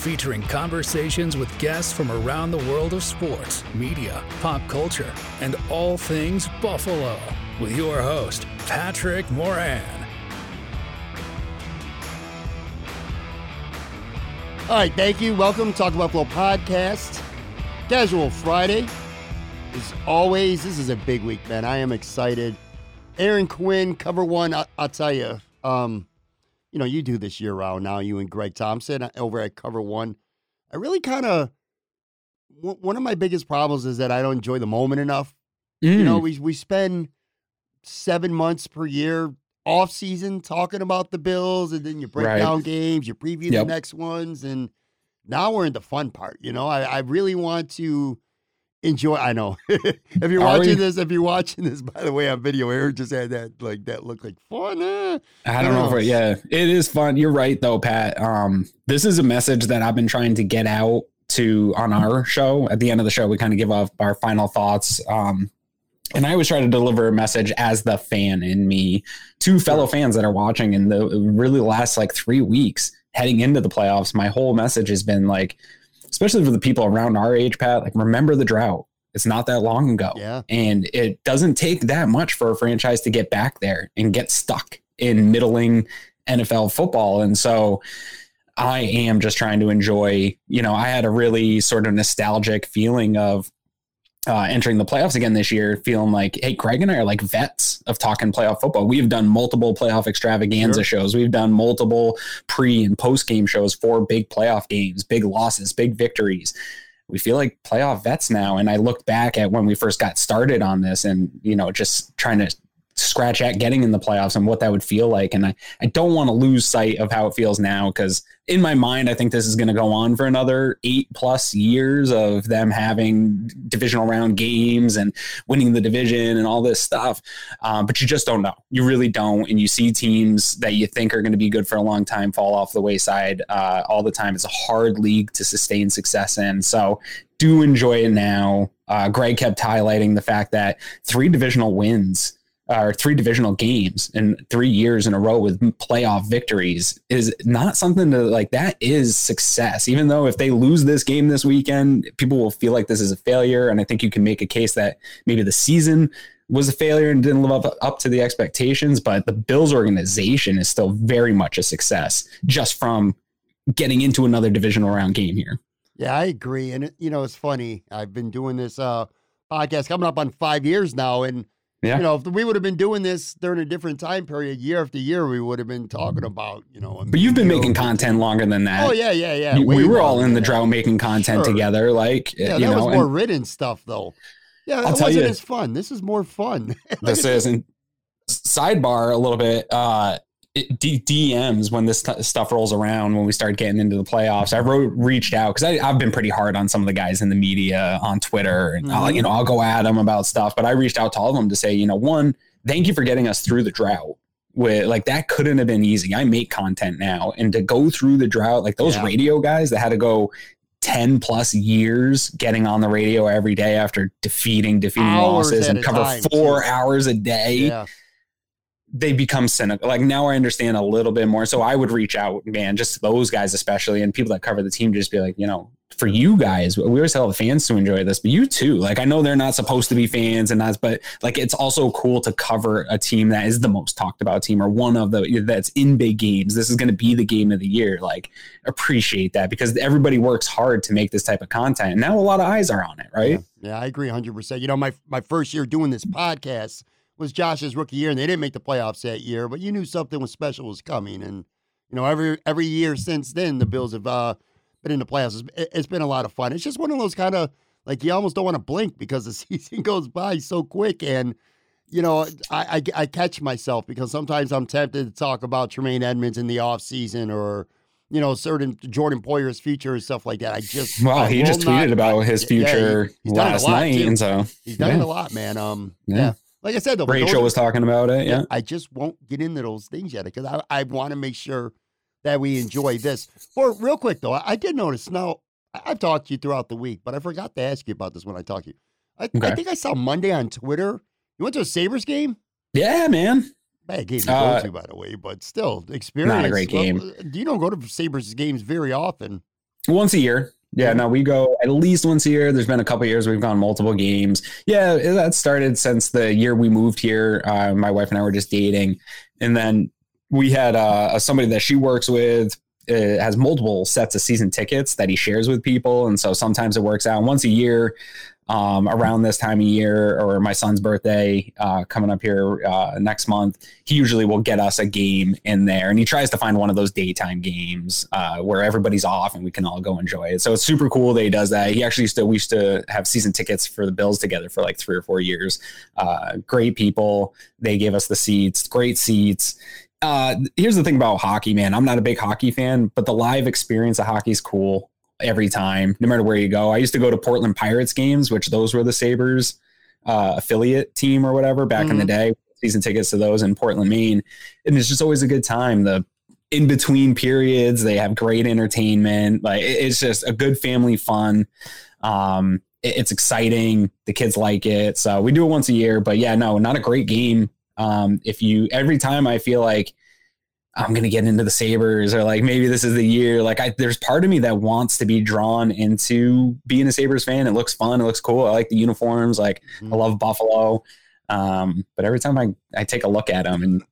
featuring conversations with guests from around the world of sports, media, pop culture, and all things Buffalo. With your host, Patrick Moran. All right, thank you. Welcome to Talk Buffalo podcast. Casual Friday. As always, this is a big week, man. I am excited. Aaron Quinn, cover one. I, will tell you, um, you know, you do this year round now, you and Greg Thompson uh, over at Cover One. I really kind of, one of my biggest problems is that I don't enjoy the moment enough. Mm. You know, mm. we, we spend seven months per year off season talking about the Bills, and then you break right. down games, you preview yep. the next ones, and now we're in the fun part. You know, I, I really want to enjoy. I know. if you're Are watching we? this, if you're watching this, by the way, on video, Eric just had that like that look like fun. Eh? I don't know. If, yeah, it is fun. You're right though, Pat. Um, this is a message that I've been trying to get out to on our show. At the end of the show, we kind of give off our final thoughts. Um, and I always try to deliver a message as the fan in me to fellow fans that are watching. And the really last like three weeks heading into the playoffs, my whole message has been like, especially for the people around our age, Pat, like remember the drought. It's not that long ago. Yeah. And it doesn't take that much for a franchise to get back there and get stuck in middling NFL football. And so I am just trying to enjoy, you know, I had a really sort of nostalgic feeling of uh, entering the playoffs again this year, feeling like, hey, Craig and I are like vets of talking playoff football. We've done multiple playoff extravaganza sure. shows. We've done multiple pre and post game shows for big playoff games, big losses, big victories. We feel like playoff vets now. And I looked back at when we first got started on this and, you know, just trying to scratch at getting in the playoffs and what that would feel like. And I, I don't want to lose sight of how it feels now because in my mind, I think this is going to go on for another eight plus years of them having divisional round games and winning the division and all this stuff. Um, but you just don't know. You really don't. And you see teams that you think are going to be good for a long time fall off the wayside uh, all the time. It's a hard league to sustain success in. So do enjoy it now. Uh, Greg kept highlighting the fact that three divisional wins or three divisional games in three years in a row with playoff victories is not something to like that is success. Even though if they lose this game this weekend people will feel like this is a failure. And i think you can make a case that maybe the season was a failure and didn't live up, up to the expectations but the bills organization is still very much a success just from getting into another divisional round game here. Yeah i agree. And you know it's funny. I've been doing this uh podcast coming up on five years now and yeah. You know, if we would have been doing this during a different time period, year after year, we would have been talking about, you know. But you've been making content longer than that. Oh yeah, yeah, yeah. we were all in the drought making content sure. together, like yeah. You that know, was more and, written stuff, though. Yeah, that wasn't you, as fun. This is more fun. this is and sidebar a little bit. uh D- DMs when this t- stuff rolls around when we start getting into the playoffs. I wrote reached out because I've been pretty hard on some of the guys in the media on Twitter, and mm-hmm. I'll, you know I'll go at them about stuff. But I reached out to all of them to say, you know, one, thank you for getting us through the drought. With like that couldn't have been easy. I make content now, and to go through the drought, like those yeah. radio guys that had to go 10 plus years getting on the radio every day after defeating defeating hours losses and cover time, four hours a day. Yeah they become cynical. Like now I understand a little bit more. So I would reach out, man, just those guys especially, and people that cover the team, just be like, you know, for you guys, we always tell the fans to enjoy this, but you too. Like I know they're not supposed to be fans and that's, but like it's also cool to cover a team that is the most talked about team or one of the that's in big games. This is going to be the game of the year. Like appreciate that because everybody works hard to make this type of content. And now a lot of eyes are on it, right? Yeah, yeah I agree 100%. You know, my my first year doing this podcast was Josh's rookie year and they didn't make the playoffs that year, but you knew something was special was coming and you know, every every year since then the Bills have uh been in the playoffs. It's, it's been a lot of fun. It's just one of those kind of like you almost don't want to blink because the season goes by so quick. And, you know, I, I, I catch myself because sometimes I'm tempted to talk about Tremaine Edmunds in the off season or, you know, certain Jordan Poyer's future and stuff like that. I just well, he just tweeted not, about his future yeah, he, last night, too. and so he's done yeah. it a lot, man. Um, yeah. yeah. Like I said, though, Rachel was talking about it. Yeah, I just won't get into those things yet because I, I want to make sure that we enjoy this. For real quick though, I did notice. Now I've talked to you throughout the week, but I forgot to ask you about this when I talked to you. I, okay. I think I saw Monday on Twitter. You went to a Sabres game? Yeah, man. Bad game to uh, go to, by the way, but still experience. Not a great game. Well, you don't go to Sabres games very often. Once a year. Yeah, no, we go at least once a year. There's been a couple years we've gone multiple games. Yeah, that started since the year we moved here. Uh, my wife and I were just dating, and then we had uh, somebody that she works with uh, has multiple sets of season tickets that he shares with people, and so sometimes it works out once a year. Um, around this time of year or my son's birthday uh, coming up here uh, next month, he usually will get us a game in there. And he tries to find one of those daytime games uh, where everybody's off and we can all go enjoy it. So it's super cool that he does that. He actually used to, we used to have season tickets for the Bills together for like three or four years. Uh, great people. They gave us the seats, great seats uh, here's the thing about hockey, man. I'm not a big hockey fan, but the live experience of hockey is cool every time, no matter where you go. I used to go to Portland Pirates games, which those were the Sabres uh, affiliate team or whatever back mm-hmm. in the mm-hmm. day. Season tickets to those in Portland, Maine, and it's just always a good time. The in between periods, they have great entertainment. Like it's just a good family fun. Um, it's exciting. The kids like it, so we do it once a year. But yeah, no, not a great game um, if you every time I feel like I'm gonna get into the Sabres or like maybe this is the year, like I there's part of me that wants to be drawn into being a Sabres fan. It looks fun, it looks cool. I like the uniforms, like mm-hmm. I love Buffalo. Um, but every time I, I take a look at them and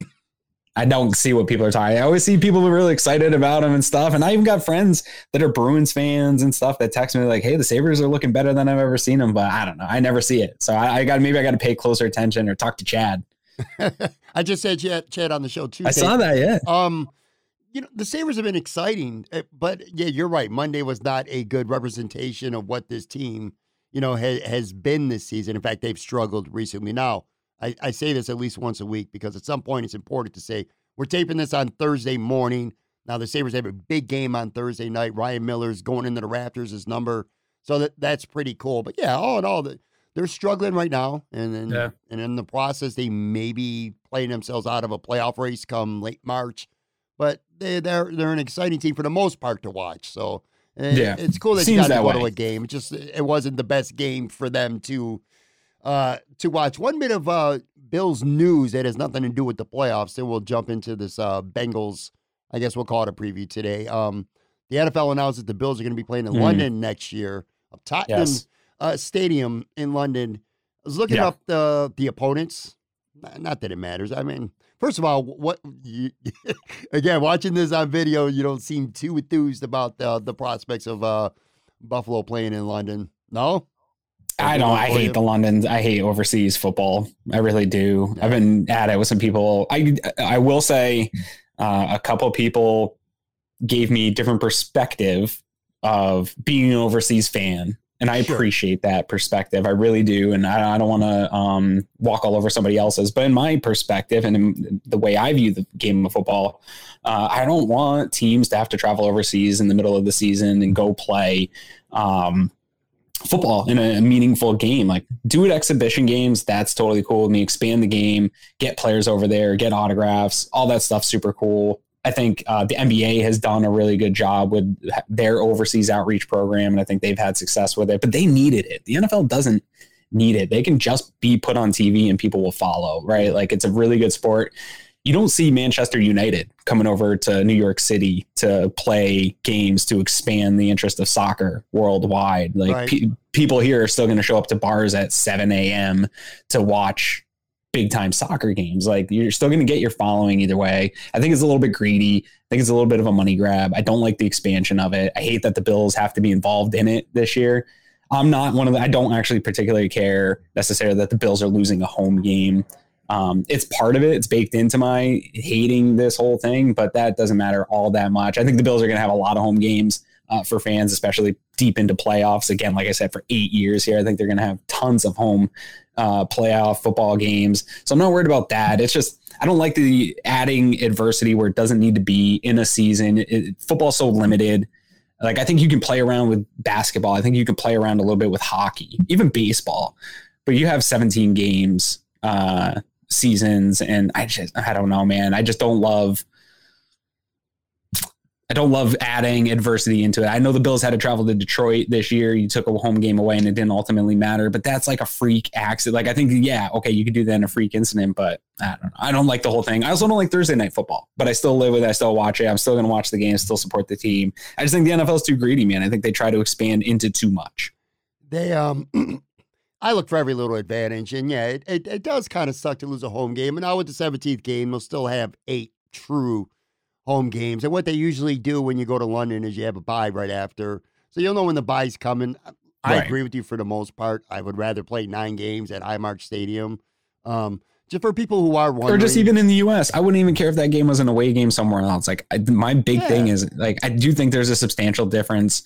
I don't see what people are talking. I always see people are really excited about them and stuff. And I even got friends that are Bruins fans and stuff that text me like, "Hey, the Sabres are looking better than I've ever seen them." But I don't know. I never see it, so I, I got maybe I got to pay closer attention or talk to Chad. I just said Chad, Chad on the show too. I saw that. Yeah. Um, you know the Sabres have been exciting, eh, but yeah, you're right. Monday was not a good representation of what this team, you know, ha- has been this season. In fact, they've struggled recently. Now, I, I say this at least once a week because at some point it's important to say we're taping this on Thursday morning. Now the Sabres have a big game on Thursday night. Ryan Miller's going into the Raptors, his number. So that that's pretty cool. But yeah, all in all, the, they're struggling right now, and then yeah. and in the process, they may be playing themselves out of a playoff race come late March. But they they're they're an exciting team for the most part to watch. So yeah, it's cool that Seems you got to go to a game. It just it wasn't the best game for them to uh to watch. One bit of uh Bills news that has nothing to do with the playoffs. Then we'll jump into this uh Bengals. I guess we'll call it a preview today. Um, the NFL announced that the Bills are going to be playing in mm. London next year. Tottenham yes uh, stadium in London. I was looking yeah. up the the opponents. Not that it matters. I mean, first of all, what you, again watching this on video, you don't seem too enthused about the the prospects of uh, Buffalo playing in London. No, I don't. I hate the London. I hate overseas football. I really do. Yeah. I've been at it with some people. I I will say, uh, a couple people gave me different perspective of being an overseas fan and I sure. appreciate that perspective. I really do, and I, I don't want to um, walk all over somebody else's. But in my perspective, and in the way I view the game of football, uh, I don't want teams to have to travel overseas in the middle of the season and go play um, football in a, meaningful game. Like do it exhibition games. That's totally cool with me. Expand the game, get players over there, get autographs, all that stuff. Super cool. I think uh, the NBA has done a really good job with their overseas outreach program, and I think they've had success with it. But they needed it. The NFL doesn't need it. They can just be put on TV and people will follow, right? Like it's a really good sport. you don't see Manchester United coming over to New York City to play games to expand the interest of soccer worldwide. Like right. pe- people here are still going to show up to bars at 7 a.m. to watch big time soccer games. Like you're still going to get your following either way. I think it's a little bit greedy. I think it's a little bit of a money grab. I don't like the expansion of it. I hate that the Bills have to be involved in it this year. I'm not one of the, I don't actually particularly care necessarily that the Bills are losing a home game. Um, it's part of it. It's baked into my hating this whole thing, but that doesn't matter all that much. I think the Bills are going to have a lot of home games uh, for fans, especially deep into playoffs. Again, like I said, for eight years here, I think they're going to have tons of home uh, playoff football games. So I'm not worried about that. It's just I don't like the adding adversity where it doesn't need to be in a season. Football's so limited. Like I think you can play around with basketball. I think you can play around a little bit with hockey, even baseball. But you have 17 games uh, seasons, and I just I don't know, man. I just don't love. I don't love adding adversity into it. I know the Bills had to travel to Detroit this year. You took a home game away and it didn't ultimately matter, but that's like a freak accident. Like I think, yeah, okay, you could do that in a freak incident, but I don't know. I don't like the whole thing. I also don't like Thursday night football, but I still live with it. I still watch it. I'm still going to watch the game, still support the team. I just think the NFL is too greedy, man. I think they try to expand into too much. They, um, I look for every little advantage. And yeah, it, it, it does kind of suck to lose a home game. And now with the 17th game, they'll still have eight true home games. And what they usually do when you go to London is you have a bye right after. So you'll know when the bye's coming. I right. agree with you for the most part. I would rather play nine games at Highmark Stadium. Um, just for people who are wondering. Or just even in the U.S., I wouldn't even care if that game was an away game somewhere else. Like I, my big yeah. thing is like I do think there's a substantial difference.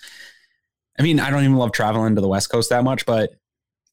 I mean, I don't even love traveling to the West Coast that much, but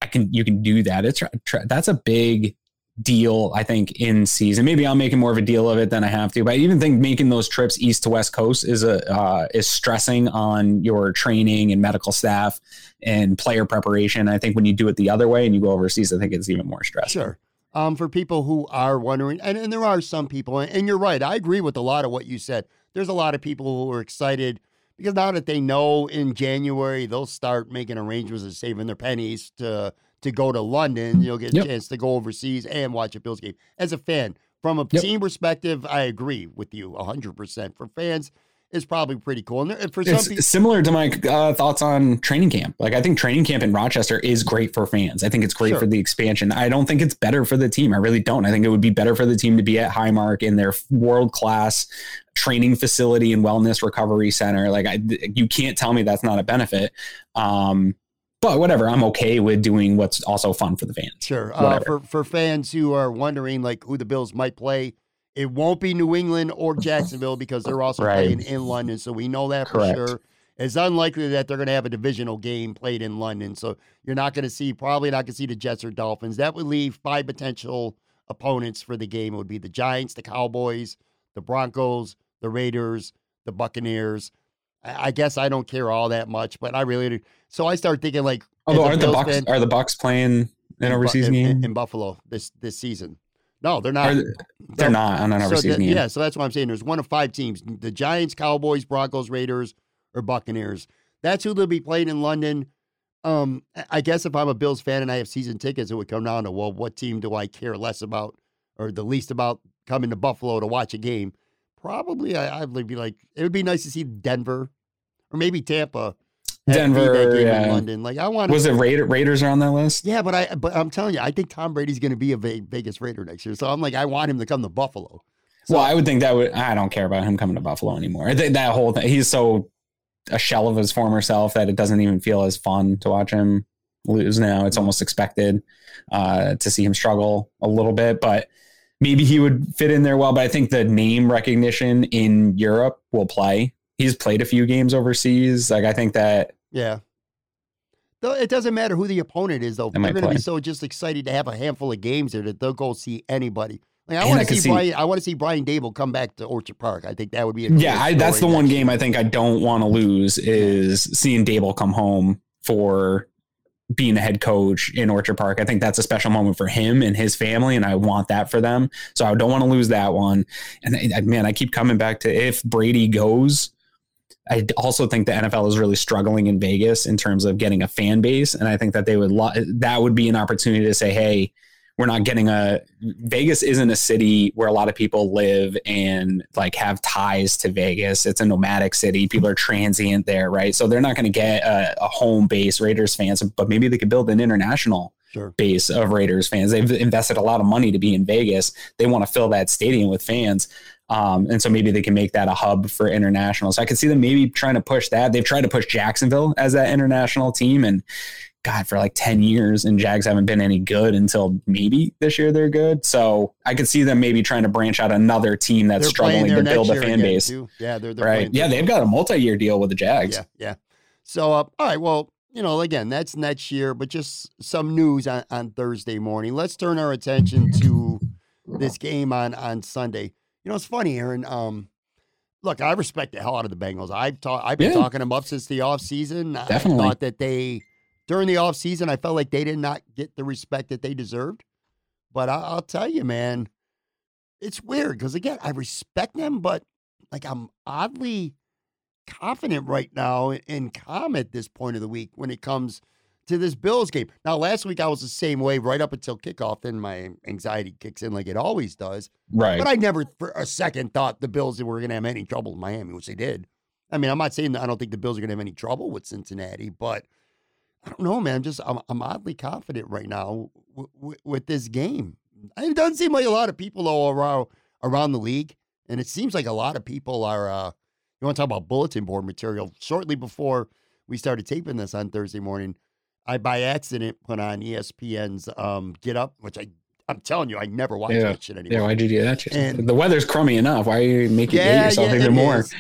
I can you can do that. It's that's a big deal, I think, in season. Maybe I'm making more of a deal of it than I have to, but I even think making those trips east to west coast is a uh, is stressing on your training and medical staff and player preparation. I think when you do it the other way and you go overseas, I think it's even more stressful. Sure. Um, for people who are wondering, and, and there are some people, and you're right, I agree with a lot of what you said. There's a lot of people who are excited because now that they know in January they'll start making arrangements and saving their pennies to to go to London. You'll get a yep. chance to go overseas and watch a Bills game. As a fan, from a yep. team perspective, I agree with you 100%. For fans, it's probably pretty cool. And for some it's people, similar to my uh, thoughts on training camp. Like I think training camp in Rochester is great for fans. I think it's great sure. for the expansion. I don't think it's better for the team. I really don't. I think it would be better for the team to be at Highmark in their world class training facility and wellness recovery center. Like I, you can't tell me that's not a benefit. Um, but whatever, I'm okay with doing what's also fun for the fans. Sure. Uh, for for fans who are wondering like who the Bills might play, it won't be New England or Jacksonville because they're also right. playing in London. So we know that Correct. for sure. It's unlikely that they're going to have a divisional game played in London. So you're not going to see, probably not going to see the Jets or Dolphins. That would leave five potential opponents for the game. It would be the Giants, the Cowboys, the Broncos, the Raiders, the Buccaneers. I guess I don't care all that much, but I really do. so I start thinking like, although aren't the Bucks fan, are the Bucks playing an overseas in, game in, in, Buffalo this this season? No, they're not. They, they're, not on an overseas so game. Yeah, so that's what I'm saying. There's one of five teams: the Giants, Cowboys, Broncos, Raiders, or Buccaneers. That's who they'll be playing in London. Um, I guess if I'm a Bills fan and I have season tickets, it would come down to well, what team do I care less about or the least about coming to Buffalo to watch a game? Probably, I, I'd be like, it would be nice to see Denver or maybe Tampa Denver, yeah. London. Like I want. Was it Raider, Raiders are on that list? Yeah, but I but I'm telling you, I think Tom Brady's going to be a Vegas Raider next year. So I'm like, I want him to come to Buffalo. So, well, I would think that would. I don't care about him coming to Buffalo anymore. That whole thing. He's so a shell of his former self that it doesn't even feel as fun to watch him lose now. It's almost expected uh, to see him struggle a little bit, but maybe he would fit in there well. But I think the name recognition in Europe will play. He's played a few games overseas. Like I think that yeah. Though it doesn't matter who the opponent is, though. They're going to be so just excited to have a handful of games there that they'll go see anybody. Like I want to see, see, Brian. I want to see Brian Daboll come back to Orchard Park. I think that would be a yeah. I, that's the one game I think I don't want to lose is seeing Daboll come home for being a head coach in Orchard Park. I think that's a special moment for him and his family, and I want that for them. So I don't want to lose that one. And man, I keep coming back to if Brady goes, I also think the NFL is really struggling in Vegas in terms of getting a fan base, and I think that they would lo- that would be an opportunity to say, "Hey, we're not getting a Vegas isn't a city where a lot of people live and like have ties to Vegas. It's a nomadic city. People are transient there, right? So they're not going to get a, a, home base Raiders fans, but maybe they could build an international sure. base of Raiders fans. They've invested a lot of money to be in Vegas. They want to fill that stadium with fans. Um, and so maybe they can make that a hub for international. So I could see them maybe trying to push that. They've tried to push Jacksonville as that international team. And God, for like 10 years, and Jags haven't been any good until maybe this year they're good. So I could see them maybe trying to branch out another team that's they're struggling to build a fan base. Too. Yeah, they're, they're right. Yeah, they've got a multi year deal with the Jags. Yeah, yeah. So, uh, all right, well, you know, again, that's next year, but just some news on, on Thursday morning. Let's turn our attention to this game on on Sunday. You know, it's funny, Aaron. Um, look, I respect the hell out of the Bengals. I've taught, I've been yeah. talking them up since the offseason. Definitely. I thought that they during the offseason, I felt like they did not get the respect that they deserved. But I, will tell you, man, it's weird because again, I respect them, but like I'm oddly confident right now in calm at this point of the week when it comes to this Bills game. Now, last week I was the same way right up until kickoff. Then my anxiety kicks in like it always does. Right. But I never for a second thought the Bills were going to have any trouble in Miami, which they did. I mean, I'm not saying that I don't think the Bills are going to have any trouble with Cincinnati, but I don't know, man. I'm just I'm, I'm oddly confident right now w- w- with this game. It doesn't seem like a lot of people though around around the league, and it seems like a lot of people are. Uh, you want to talk about bulletin board material? Shortly before we started taping this on Thursday morning, I by accident put on ESPN's um, Get Up, which I I'm telling you, I never watch yeah. that shit anymore. Yeah, why'd you do that shit? And, the weather's crummy enough. Why are you making yeah, yourself yeah, even more? Is.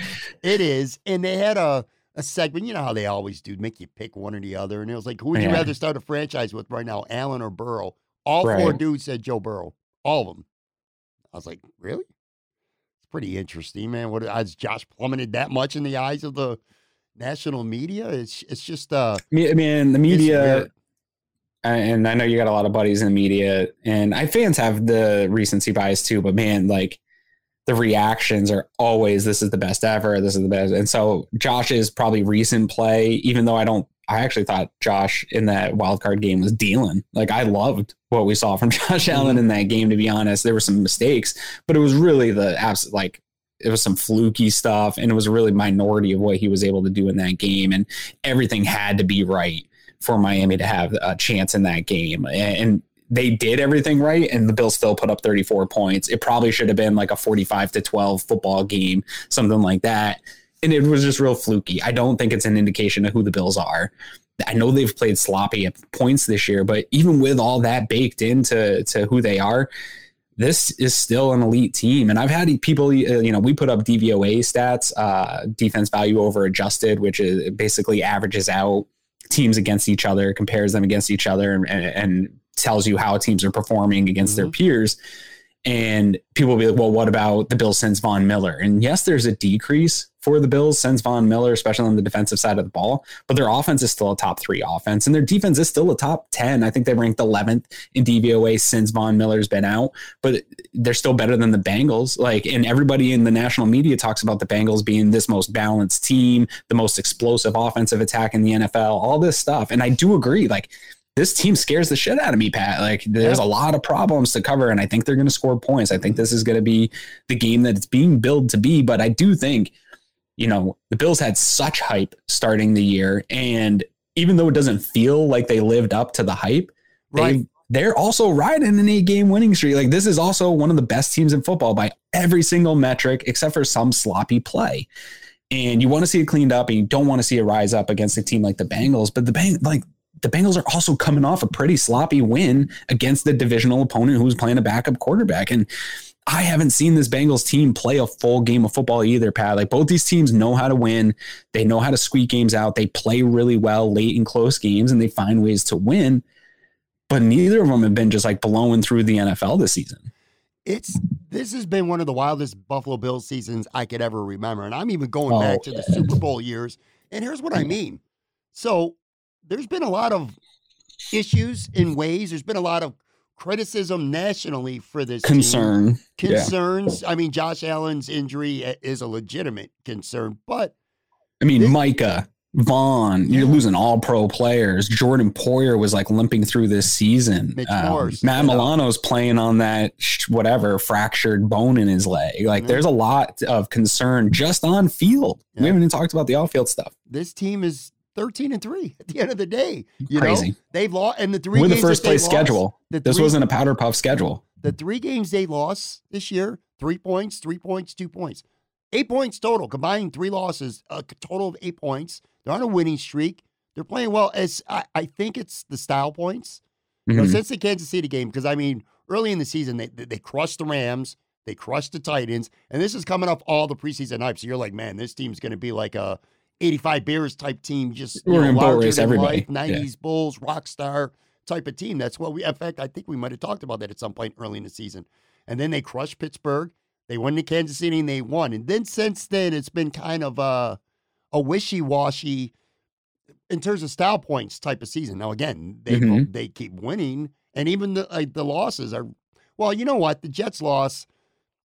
It is, and they had a a segment. You know how they always do, make you pick one or the other. And it was like, who would you rather start a franchise with right now, Allen or Burrow? All right. four dudes said Joe Burrow. All of them. I was like, really? It's pretty interesting, man. What has Josh plummeted that much in the eyes of the national media? It's it's just uh I mean the media and I know you got a lot of buddies in the media and I fans have the recency bias too, but man, like the reactions are always this is the best ever this is the best and so josh's probably recent play even though i don't i actually thought josh in that wild card game was dealing like i loved what we saw from josh mm-hmm. allen in that game to be honest there were some mistakes but it was really the abs like it was some fluky stuff and it was really minority of what he was able to do in that game and everything had to be right for Miami to have a chance in that game. And they did everything right and the Bills still put up 34 points. It probably should have been like a 45 to 12 football game, something like that. And it was just real fluky. I don't think it's an indication of who the Bills are. I know they've played sloppy at points this year, but even with all that baked into to who they are, this is still an elite team. And I've had people, uh, you know, we put up DVOA stats, uh, defense value over adjusted, which is basically averages out teams against each other, compares them against each other, and, and tells you how teams are performing against mm-hmm. their peers. And people will be like, well, what about the Bills since Von Miller? And yes, there's a decrease for the Bills since Von Miller, especially on the defensive side of the ball, but their offense is still a top three offense and their defense is still a top 10. I think they ranked 11th in DVOA since Von Miller's been out, but they're still better than the Bengals. Like, and everybody in the national media talks about the Bengals being this most balanced team, the most explosive offensive attack in the NFL, all this stuff. And I do agree. Like, this team scares the shit out of me, Pat. Like there's a lot of problems to cover, and I think they're going to score points. I think mm-hmm. this is going to be the game that it's being billed to be. But I do think, you know, the Bills had such hype starting the year, and even though it doesn't feel like they lived up to the hype, right. they they're also riding an eight game winning streak. Like this is also one of the best teams in football by every single metric, except for some sloppy play. And you want to see it cleaned up, and you don't want to see it rise up against a team like the Bengals. But the Bang, like the Bengals are also coming off a pretty sloppy win against the divisional opponent who's playing a backup quarterback. And I haven't seen this Bengals team play a full game of football either, Pat. Like both these teams know how to win. They know how to squeak games out. They play really well late in close games and they find ways to win. But neither of them have been just like blowing through the NFL this season. It's this has been one of the wildest Buffalo Bills seasons I could ever remember. And I'm even going oh, back to the Super Bowl years. And here's what I mean. So there's been a lot of issues in ways. There's been a lot of criticism nationally for this concern. Team. Concerns. Yeah. I mean, Josh Allen's injury is a legitimate concern, but I mean, this, Micah Vaughn, you're losing all pro players. Jordan Poyer was like limping through this season. Um, Morse, Matt you know. Milano's playing on that whatever fractured bone in his leg. Like Mhm. there's a lot of concern just on field. Yeah. We haven't even talked about the off field stuff. This team is 13 and 3 at the end of the day. You Crazy. know, they've lost and the three With the games first place lost- schedule. the This three- wasn't a powder puff schedule. the three games they lost this year, three points, three points, two points. Eight points total, combining three losses, a total of eight points. They're on a winning streak. They're playing well. As I, I think it's the style points. You know, Mhm. since the Kansas City game, because I mean, early in the season, they they crushed the Rams, they crushed the Titans, and this is coming off all the preseason hype. So you're like, man, this team's going to be like a 85 Bears type team, just you know, boat race everybody. life, Yeah. 90s Bulls, rock star type of team. That's what we. In fact, I think we might have talked about that at some point early in the season. And then they crushed Pittsburgh. They went to Kansas City and they won. And then since then, it's been kind of a a wishy washy in terms of style points type of season. Now again, they Mhm. they keep winning, and even the like, the losses are. Well, you know what? The Jets lost.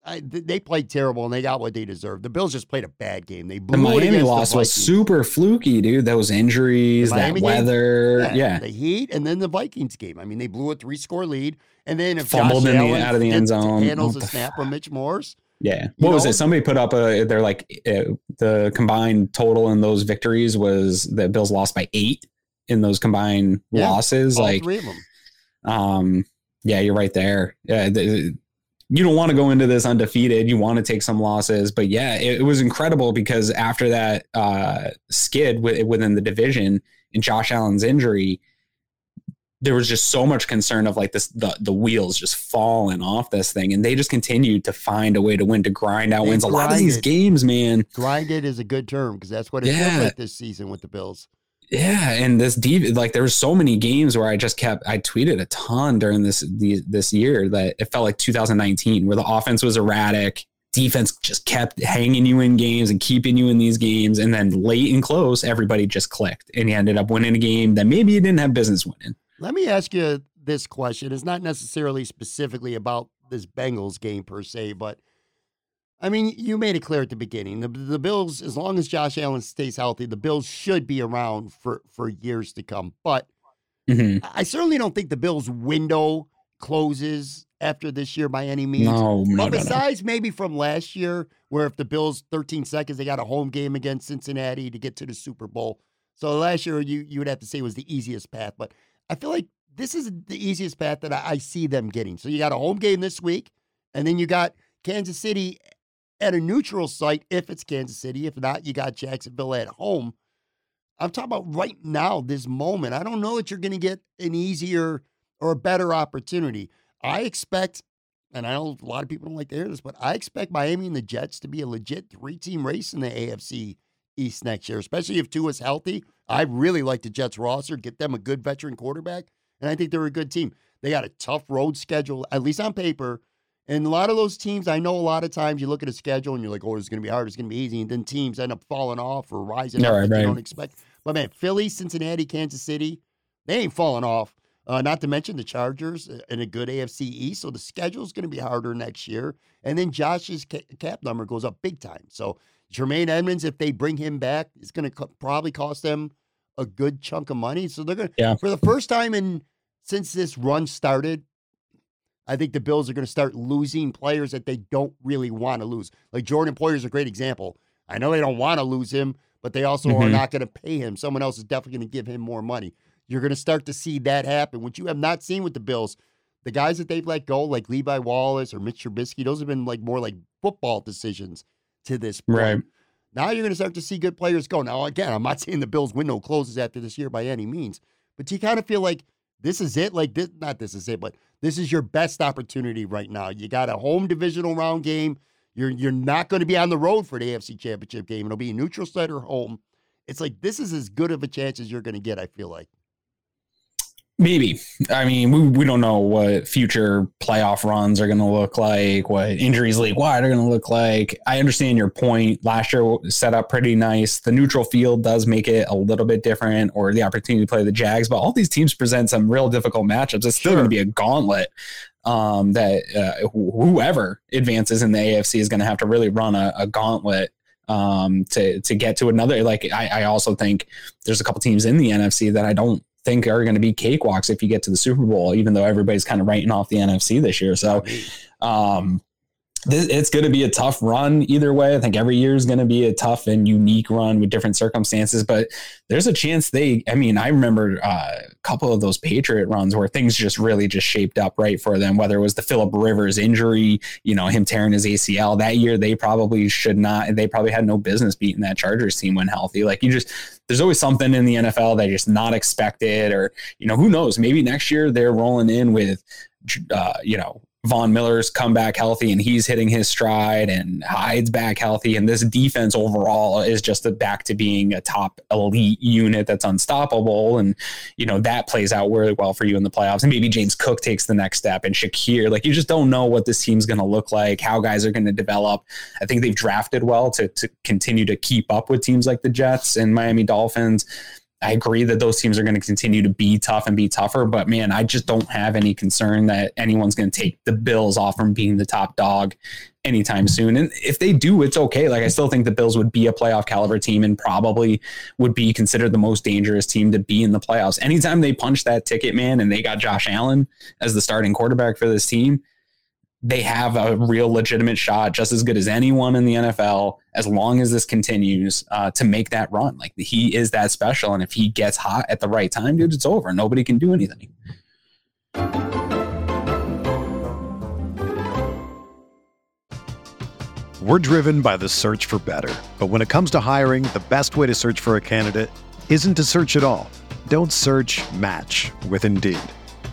I, they played terrible and they got what they deserved. The Bills just played a bad game. They blew it Miami against the loss was super fluky, dude. Those injuries, that game? weather. Yeah. the Heat, and then the Vikings game. I mean, they blew a three score lead, and then if Fumbled Josh in the- Allen out of the end zone. handles a snap from Mitch Morse. Yeah. What was know? it? Somebody put up a, they're like, uh, the combined total in those victories was the Bills lost by eight in those combined Yeah, losses. Like, three of them. um, yeah, you're right there. Yeah. the- you don't want to go into this undefeated. You want to take some losses, but yeah, it, it was incredible because after that uh, skid wi- within the division and Josh Allen's injury, there was just so much concern of like this the, the wheels just falling off this thing and they just continued to find a way to win to grind out They wins a lot of these games man Grinded is a good term because that's what it Yeah. feels like this season with the Bills. Yeah and this deep like there were so many games where i just kept i tweeted a ton during this the, this year that it felt like 2019 where the offense was erratic defense just kept hanging you in games and keeping you in these games and then late and close everybody just clicked and you ended up winning a game that maybe you didn't have business winning Let me ask you this question. It's not necessarily specifically about this Bengals game per se, but I mean, you made it clear at the beginning. The, the Bills, as long as Josh Allen stays healthy, the Bills should be around for, for years to come. But Mhm. I certainly don't think the Bills' window closes after this year by any means. no no, But no, no. besides maybe from last year, where if the Bills 13 seconds, they got a home game against Cincinnati to get to the Super Bowl. So last year you you would have to say was the easiest path. But I feel like this is the easiest path that I, I see them getting. So you got a home game this week, and then you got Kansas City at a neutral site if it's Kansas City. If not, you got Jacksonville at home. I'm talking about right now, this moment. I don't know that you're going to get an easier or a better opportunity. I expect, and I know a lot of people don't like to hear this, but I expect Miami and the Jets to be a legit three team race in the AFC East next year, especially if Tua's healthy. I really like the Jets roster, get them a good veteran quarterback, and I think they're a good team. They got a tough road schedule, at least on paper. And a lot of those teams, I know a lot of times you look at a schedule and you're like, oh, it's going to be hard, it's going to be easy. And then teams end up falling off or rising Yeah, up right, that you don't expect. But man, Philly, Cincinnati, Kansas City, they ain't falling off. Uh, not to mention the Chargers uh, and a good AFC East. So the schedule is going to be harder next year. And then Josh's ca- cap number goes up big time. So Jermaine Edmunds, if they bring him back, it's going to co- probably cost them a good chunk of money. So they're going to, Yeah. for the first time in since this run started, I think the Bills are going to start losing players that they don't really want to lose. Like Jordan Poyer is a great example. I know they don't want to lose him, but they also are Mhm. not going to pay him. Someone else is definitely going to give him more money. You're going to start to see that happen, which you have not seen with the Bills. The guys that they've let go, like Levi Wallace or Mitch Trubisky, those have been like more like football decisions to this point. Right. Now you're going to start to see good players go. Now, again, I'm not saying the Bills' window closes after this year by any means, but do you kind of feel like this is it? Like this, not this is it, but this is your best opportunity right now. You got a home divisional round game. You're you're not going to be on the road for the AFC Championship game. It'll be a neutral site or home. It's like this is as good of a chance as you're going to get. I feel like. Maybe. I mean, we, we don't know what future playoff runs are going to look like, what injuries league wide are going to look like. I understand your point. Last year set up pretty nice. The neutral field does make it a little bit different, or the opportunity to play the Jags. But all these teams present some real difficult matchups. It's still Sure. going to be a gauntlet um, that uh, wh- whoever advances in the AFC is going to have to really run a, a gauntlet um, to to get to another. Like I, I also think there's a couple teams in the NFC that I don't think are going to be cakewalks if you get to the Super Bowl, even though everybody's kind of writing off the NFC this year. So, um, it's going to be a tough run either way. I think every year is going to be a tough and unique run with different circumstances, but there's a chance they, I mean, I remember uh, a couple of those Patriot runs where things just really just shaped up right for them, whether it was the Philip Rivers injury, you know, him tearing his ACL that year, they probably should not, they probably had no business beating that Chargers team when healthy. Like you just, there's always something in the NFL that just not expected, or, you know, who knows, maybe next year they're rolling in with, uh, you know, Von Miller's come back healthy and he's hitting his stride and Hyde's back healthy. And this defense overall is just a, back to being a top elite unit that's unstoppable. And, you know, that plays out really well for you in the playoffs. And maybe James Cook takes the next step and Shakir. Like you just don't know what this team's going to look like, how guys are going to develop. I think they've drafted well to, to continue to keep up with teams like the Jets and Miami Dolphins. I agree that those teams are going to continue to be tough and be tougher, but man, I just don't have any concern that anyone's going to take the Bills off from being the top dog anytime soon. And if they do, it's okay. Like I still think the Bills would be a playoff caliber team and probably would be considered the most dangerous team to be in the playoffs. Anytime they punch that ticket, man, and they got Josh Allen as the starting quarterback for this team, they have a real legitimate shot, just as good as anyone in the NFL, as long as this continues uh, to make that run. Like he is that special, and if he gets hot at the right time, dude, it's over. Nobody can do anything. We're driven by the search for better, but when it comes to hiring, the best way to search for a candidate isn't to search at all. Don't search. Match with Indeed.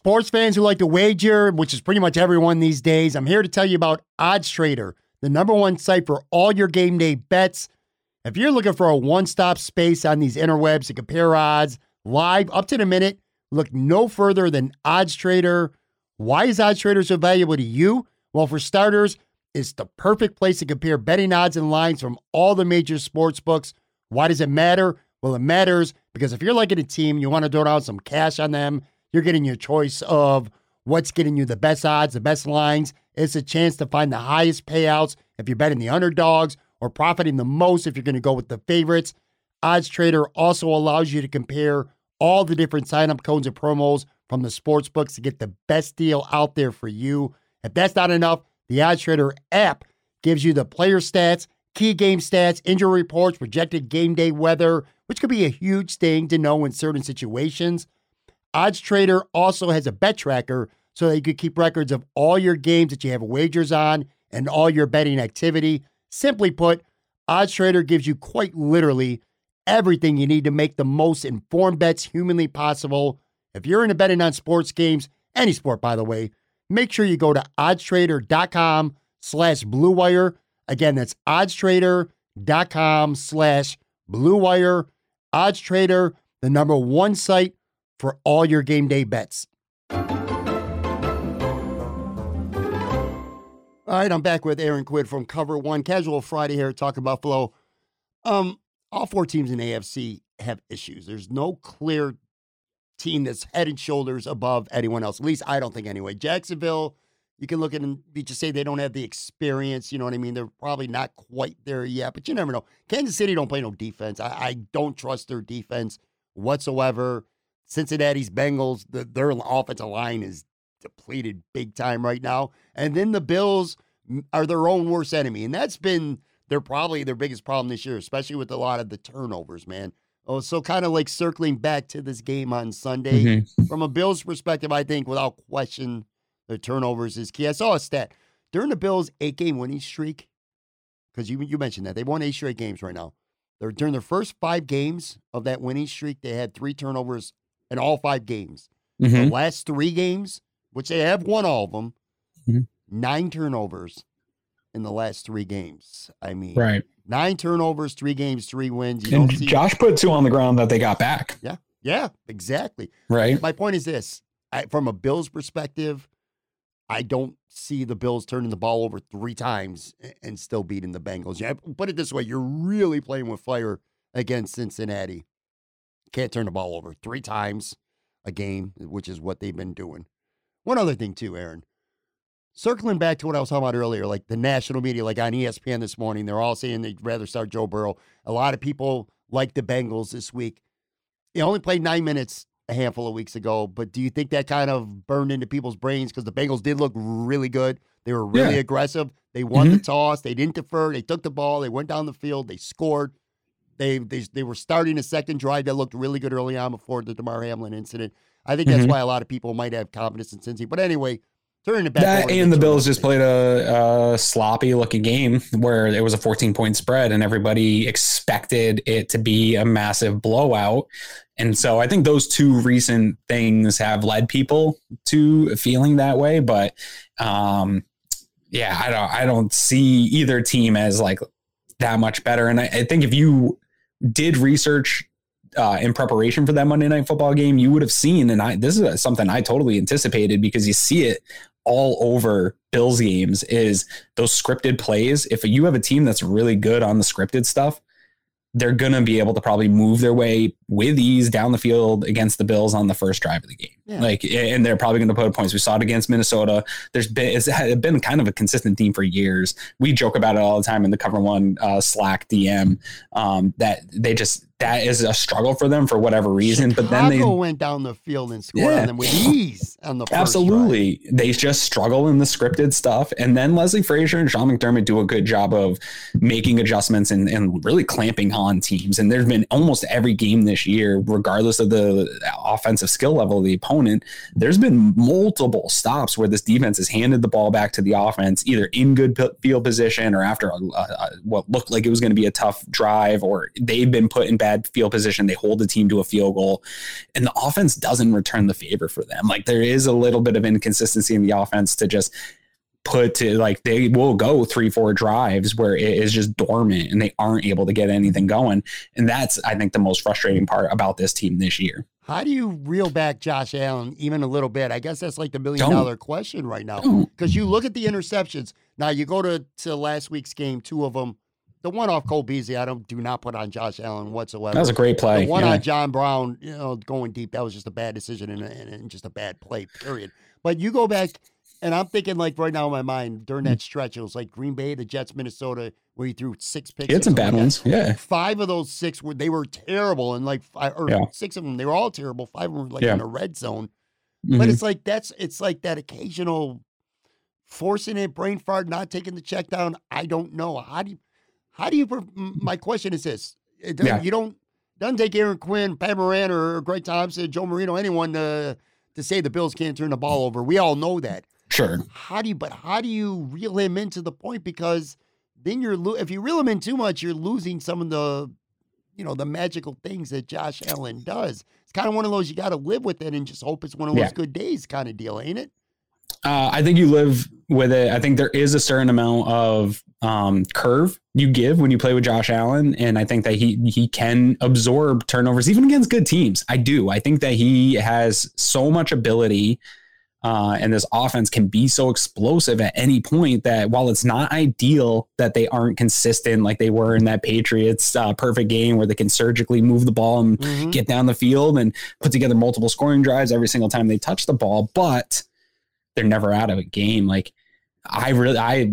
Sports fans who like to wager, which is pretty much everyone these days, I'm here to tell you about Odds Trader, the number one site for all your game day bets. If you're looking for a one stop space on these interwebs to compare odds live up to the minute, look no further than Odds Trader. Why is Odds Trader so valuable to you? Well, for starters, it's the perfect place to compare betting odds and lines from all the major sports books. Why does it matter? Well, it matters because if you're liking a team, you want to throw down some cash on them you're getting your choice of what's getting you the best odds, the best lines. It's a chance to find the highest payouts if you're betting the underdogs or profiting the most if you're going to go with the favorites. Odds Trader also allows you to compare all the different sign-up codes and promos from the sports books to get the best deal out there for you. If that's not enough, the Odds Trader app gives you the player stats, key game stats, injury reports, projected game day weather, which could be a huge thing to know in certain situations. Odds Trader also has a bet tracker so that you can keep records of all your games that you have wagers on and all your betting activity. Simply put, Odds Trader gives you quite literally everything you need to make the most informed bets humanly possible. If you're into betting on sports games, any sport by the way, make sure you go to oddstrader.com slash bluewire. Again, that's oddstrader.com slash bluewire. Odds Trader, the number one site for all your game day bets. All right, I'm back with Aaron Quinn from Cover One Casual Friday here talking Buffalo. Um, all four teams in AFC have issues. There's no clear team that's head and shoulders above anyone else. At least I don't think anyway. Jacksonville, you can look at and just say they don't have the experience. You know what I mean? They're probably not quite there yet, but you never know. Kansas City don't play no defense. I, I don't trust their defense whatsoever. Cincinnati's Bengals, the, their offensive line is depleted big time right now. And then the Bills are their own worst enemy. And that's been they're probably their biggest problem this year, especially with a lot of the turnovers, man. Oh, so kind of like circling back to this game on Sunday. Mhm. From a Bills perspective, I think without question, the turnovers is key. I saw a stat during the Bills' eight game winning streak, because you you mentioned that they won eight straight games right now. They're during their first five games of that winning streak, they had three turnovers in all five games. The Mhm. last three games, which they have won all of them, Mhm. nine turnovers in the last three games. I mean, Right. nine turnovers, three games, three wins. You And don't see, Josh put two on the ground that they got back. yeah, Yeah, exactly. Right. My point is this: I, from a Bills perspective, I don't see the Bills turning the ball over three times and still beating the Bengals. Yeah, put it this way: you're really playing with fire against Cincinnati. Can't turn the ball over three times a game, which is what they've been doing. One other thing too, Aaron. Circling back to what I was talking about earlier, like the national media, like on ESPN this morning, they're all saying they'd rather start Joe Burrow. A lot of people like the Bengals this week. He only played nine minutes a handful of weeks ago, but do you think that kind of burned into people's brains because the Bengals did look really good? They were really Yeah. aggressive. They won the mm-hmm. toss. They didn't defer. They took the ball. They went down the field. They scored. They they they were starting a second drive that looked really good early on before the Damar Hamlin incident. I think that's Mhm. why a lot of people might have confidence in Cincy. But anyway, turning it back. That and the Bills just played a, a sloppy looking game where it was a 14 point spread and everybody expected it to be a massive blowout. And so I think those two recent things have led people to feeling that way. But um, yeah, I don't I don't see either team as like that much better. And I, I think if you did research uh, in preparation for that Monday night football game, you would have seen, and I this is something I totally anticipated because you see it all over Bills games is those scripted plays. If you have a team that's really good on the scripted stuff, they're going to be able to probably move their way with ease down the field against the Bills on the first drive of the game. Yeah. Like, and they're probably going to put up points. We saw it against Minnesota. There's been, it's been kind of a consistent theme for years. We joke about it all the time in the cover one uh, Slack DM um, that they just, that is a struggle for them for whatever reason. but then they, Chicago went down the field and scored Yeah. on them with ease on the first drive. Absolutely. They just struggle in the scripted stuff. And then Leslie Frazier and Sean McDermott do a good job of making adjustments and, and really clamping on teams. And there's been almost every game this year, regardless of the offensive skill level of the opponent, there's been multiple stops where this defense has handed the ball back to the offense, either in good field position or after a, a, what looked like it was going to be a tough drive, or they've been put in bad field position. They hold the team to a field goal and the offense doesn't return the favor for them. Like there is a little bit of inconsistency in the offense to just put to like they will go three, four drives where it is just dormant and they aren't able to get anything going. And that's, I think, the most frustrating part about this team this year. How do you reel back Josh Allen even a little bit? I guess that's like the million Don't. dollar question right now. Because you look at the interceptions. Now you go to, to last week's game, two of them. The one off Cole Beasley, I don't do not put on Josh Allen whatsoever. That was a great play. The one Yeah. on John Brown, you know, going deep, that was just a bad decision and, and, and just a bad play, period. But you go back, and I'm thinking like right now in my mind during that stretch, it was like Green Bay, the Jets, Minnesota, where he threw six picks. He had some bad ones. Yeah. Five of those six were they were terrible, and like five or Yeah. six of them they were all terrible. Five of them were like Yeah. in the red zone. But Mhm. it's like that's it's like that occasional forcing it, brain fart, not taking the check down. I don't know how do you how do you? My question is this: it doesn't, Yeah. you don't doesn't take Aaron Quinn, Pat Moran, or Greg Thompson, Joe Marino, anyone to to say the Bills can't turn the ball over. We all know that. Sure. How do you? But how do you reel him into the point? Because then you're lo- if you reel him in too much, you're losing some of the you know the magical things that Josh Allen does. It's kind of one of those you got to live with it and just hope it's one of those Yeah. good days kind of deal, ain't it? Uh, I think you live with it. I think there is a certain amount of um, curve you give when you play with Josh Allen, and I think that he he can absorb turnovers even against good teams. I do. I think that he has so much ability, uh, and this offense can be so explosive at any point that while it's not ideal that they aren't consistent like they were in that Patriots uh, perfect game where they can surgically move the ball and Mhm. get down the field and put together multiple scoring drives every single time they touch the ball, but they're never out of a game. Like I really, I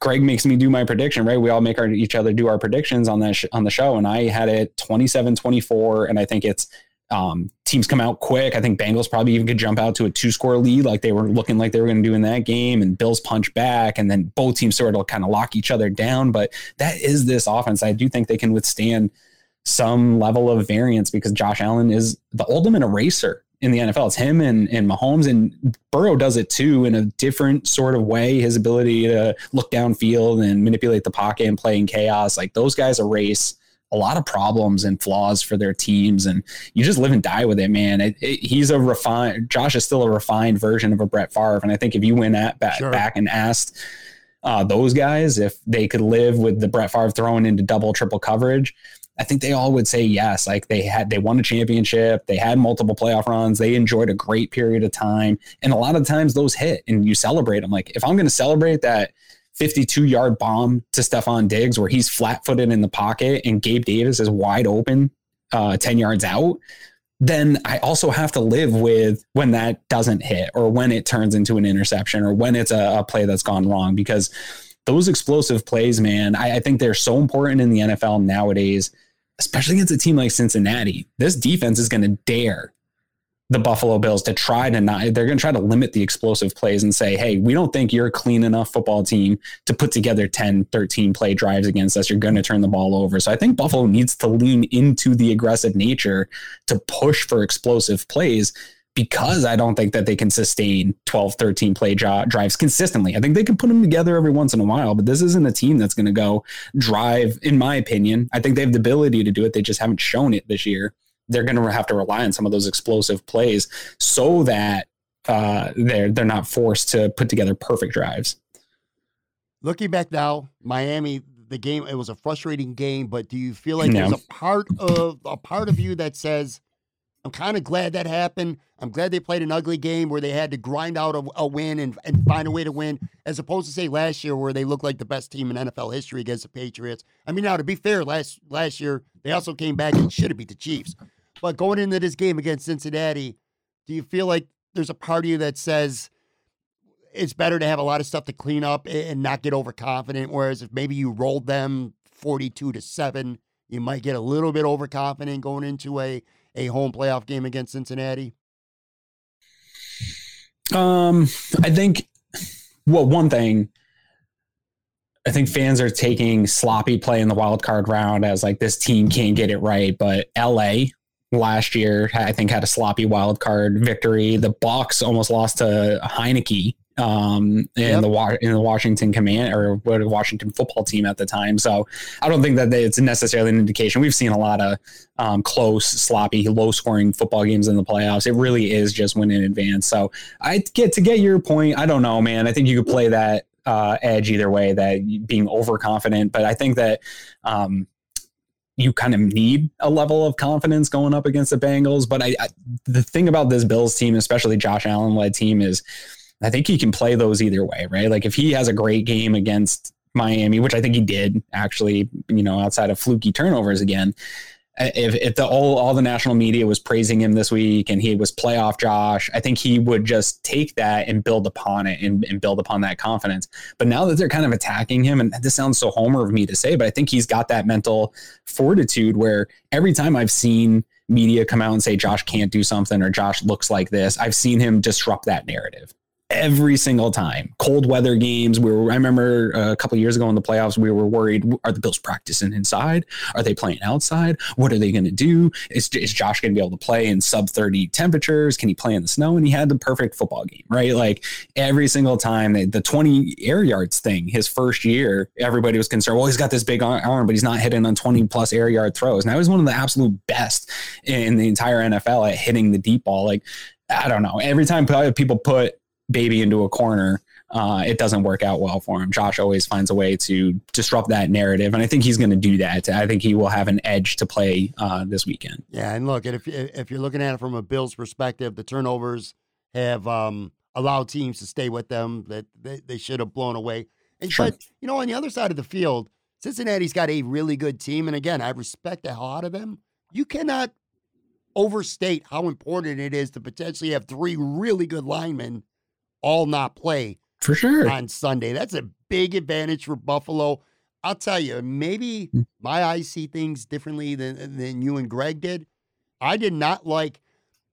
Greg makes me do my prediction, right? We all make our each other do our predictions on that sh- on the show, and I had it 27-24, and I think it's um, teams come out quick. I think Bengals probably even could jump out to a two score lead like they were looking like they were going to do in that game. And Bills punch back, and then both teams sort of kind of lock each other down. But that is this offense. I do think they can withstand some level of variance because Josh Allen is the ultimate eraser in the NFL. It's him and, and Mahomes and Burrow does it too in a different sort of way. His ability to look downfield and manipulate the pocket and play in chaos, like those guys erase a lot of problems and flaws for their teams, and you just live and die with it, man. It, it, he's a refined. Josh is still a refined version of a Brett Favre, and I think if you went at back, sure. back and asked uh, those guys if they could live with the Brett Favre throwing into double, triple coverage, I think they all would say yes. Like they had, they won a championship, they had multiple playoff runs, they enjoyed a great period of time, and a lot of times those hit, and you celebrate them. Like if I'm going to celebrate that 52 yard bomb to Stefon Diggs where he's flat footed in the pocket and Gabe Davis is wide open uh, 10 yards out, then I also have to live with when that doesn't hit or when it turns into an interception or when it's a, a play that's gone wrong because those explosive plays, man, I, I think they're so important in the NFL nowadays, especially against a team like Cincinnati. This defense is going to dare the Buffalo Bills to try to not, they're going to try to limit the explosive plays and say, hey, we don't think you're a clean enough football team to put together 10, 13 play drives against us. You're going to turn the ball over. So I think Buffalo needs to lean into the aggressive nature to push for explosive plays because I don't think that they can sustain 12, 13 play drives consistently. I think they can put them together every once in a while, but this isn't a team that's going to go drive, in my opinion. I think they have the ability to do it. They just haven't shown it this year they're going to have to rely on some of those explosive plays so that uh, they're they're not forced to put together perfect drives. Looking back now, Miami, the game it was a frustrating game, but do you feel like no. there's a part of a part of you that says, "I'm kind of glad that happened. I'm glad they played an ugly game where they had to grind out a, a win and, and find a way to win, as opposed to say last year where they looked like the best team in NFL history against the Patriots. I mean, now to be fair, last last year they also came back and should have beat the Chiefs. But going into this game against Cincinnati, do you feel like there's a part of you that says it's better to have a lot of stuff to clean up and not get overconfident? Whereas if maybe you rolled them 42 to 7, you might get a little bit overconfident going into a, a home playoff game against Cincinnati? Um, I think, well, one thing I think fans are taking sloppy play in the wild card round as like this team can't get it right, but LA last year I think had a sloppy wild card victory. The Bucks almost lost to Heinicke um, in yep. the in the Washington command or what Washington football team at the time. So I don't think that they, it's necessarily an indication. We've seen a lot of um, close, sloppy, low scoring football games in the playoffs. It really is just win in advance. So I get to get your point. I don't know, man. I think you could play that uh, edge either way, that being overconfident. But I think that um, you kind of need a level of confidence going up against the Bengals. But I, I the thing about this Bills team, especially Josh Allen led team, is I think he can play those either way, right? Like if he has a great game against Miami, which I think he did actually, you know, outside of fluky turnovers again, Uh, if, if the all, all the national media was praising him this week and he was playoff Josh, I think he would just take that and build upon it and, and build upon that confidence. But now that they're kind of attacking him, and this sounds so homer of me to say, but I think he's got that mental fortitude where every time I've seen media come out and say Josh can't do something or Josh looks like this, I've seen him disrupt that narrative every single time. Cold weather games. We were, I remember uh, a couple years ago in the playoffs, we were worried: Are the Bills practicing inside? Are they playing outside? What are they going to do? Is, is Josh going to be able to play in sub thirty temperatures? Can he play in the snow? And he had the perfect football game, right? Like every single time, the twenty air yards thing. His first year, everybody was concerned. Well, he's got this big arm, but he's not hitting on twenty plus air yard throws. Now he's one of the absolute best in the entire NFL at hitting the deep ball. Like I don't know. Every time people put baby into a corner, uh, it doesn't work out well for him. Josh always finds a way to disrupt that narrative, and I think he's going to do that. I think he will have an edge to play uh, this weekend. Yeah, and look, if if you're looking at it from a Bills perspective, the turnovers have um, allowed teams to stay with them that they, they should have blown away. And, sure. But you know, on the other side of the field, Cincinnati's got a really good team, and again, I respect the hell out of them. You cannot overstate how important it is to potentially have three really good linemen all not play for sure on Sunday. That's a big advantage for Buffalo. I'll tell you, maybe hmm. my eyes see things differently than than you and Greg did. I did not like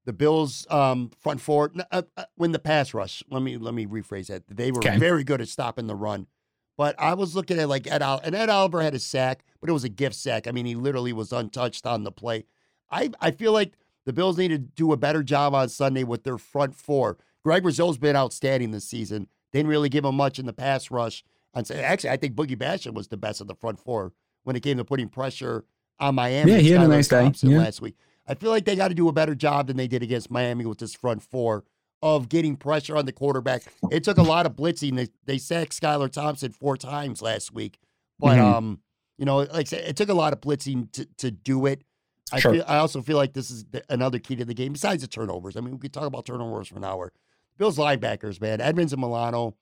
the Bills' um, front four uh, uh, when the pass rush. Let me let me rephrase that. They were Okay. very good at stopping the run, but I was looking at like Ed Al- and Ed Oliver had a sack, but it was a gift sack. I mean, he literally was untouched on the play. I I feel like the Bills need to do a better job on Sunday with their front four. Greg Rousseau's been outstanding this season. Didn't really give him much in the pass rush. Actually, I think Boogie Basham was the best of the front four when it came to putting pressure on Miami. Yeah, he had a nice day. Thompson Yeah. last week. I feel like they got to do a better job than they did against Miami with this front four of getting pressure on the quarterback. It took a lot of blitzing. They, they sacked Skylar Thompson four times last week, but Mhm. um, you know, like I said, it took a lot of blitzing to, to do it. I Sure. feel, I also feel like this is the, another key to the game besides the turnovers. I mean, we could talk about turnovers for an hour. Bills linebackers, man, Edmunds and Milano.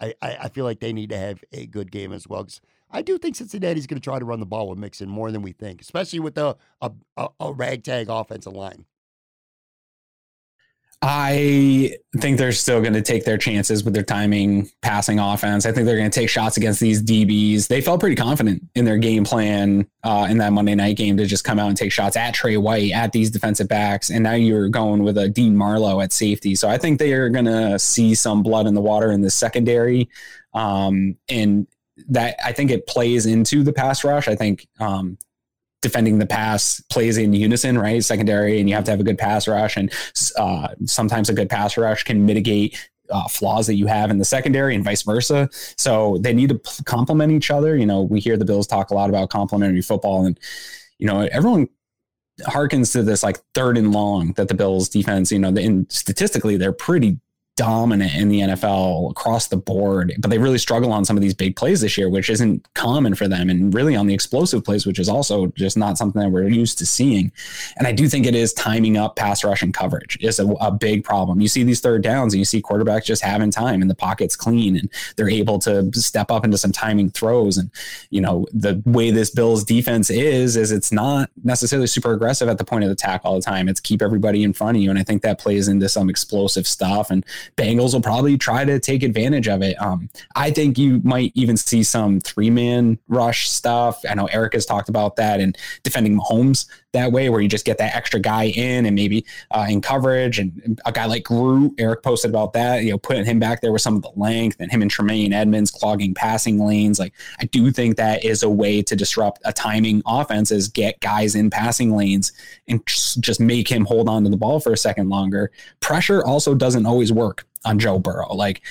I, I, I feel like they need to have a good game as well. 'cause I do think Cincinnati's going to try to run the ball with Mixon more than we think, especially with the a, a, a ragtag offensive line. I think they're still going to take their chances with their timing passing offense. I think they're going to take shots against these DBs. They felt pretty confident in their game plan uh, in that Monday night game to just come out and take shots at Tre White, at these defensive backs. And now you're going with a Dean Marlowe at safety. So I think they are going to see some blood in the water in the secondary. Um, and that I think it plays into the pass rush. I think um, defending the pass plays in unison, right? Secondary, and you have to have a good pass rush, and uh, sometimes a good pass rush can mitigate uh, flaws that you have in the secondary, and vice versa. So they need to p- complement each other. You know, we hear the Bills talk a lot about complementary football, and you know, everyone harkens to this like third and long that the Bills defense, you know, and statistically they're pretty dominant in the NFL across the board, but they really struggle on some of these big plays this year, which isn't common for them, and really on the explosive plays, which is also just not something that we're used to seeing. And I do think it is timing up pass rush and coverage is a, a big problem. You see these third downs, and you see quarterbacks just having time, and the pocket's clean, and they're able to step up into some timing throws. And you know the way this Bills defense is, is it's not necessarily super aggressive at the point of attack all the time. It's keep everybody in front of you, and I think that plays into some explosive stuff and Bengals will probably try to take advantage of it. Um, I think you might even see some three man rush stuff. I know Eric has talked about that and defending Mahomes that way, where you just get that extra guy in and maybe uh, in coverage. And a guy like Groot, Eric posted about that, you know, putting him back there with some of the length and him and Tremaine Edmunds clogging passing lanes. Like, I do think that is a way to disrupt a timing offense is get guys in passing lanes and just make him hold on to the ball for a second longer. Pressure also doesn't always work on Joe Burrow. Like,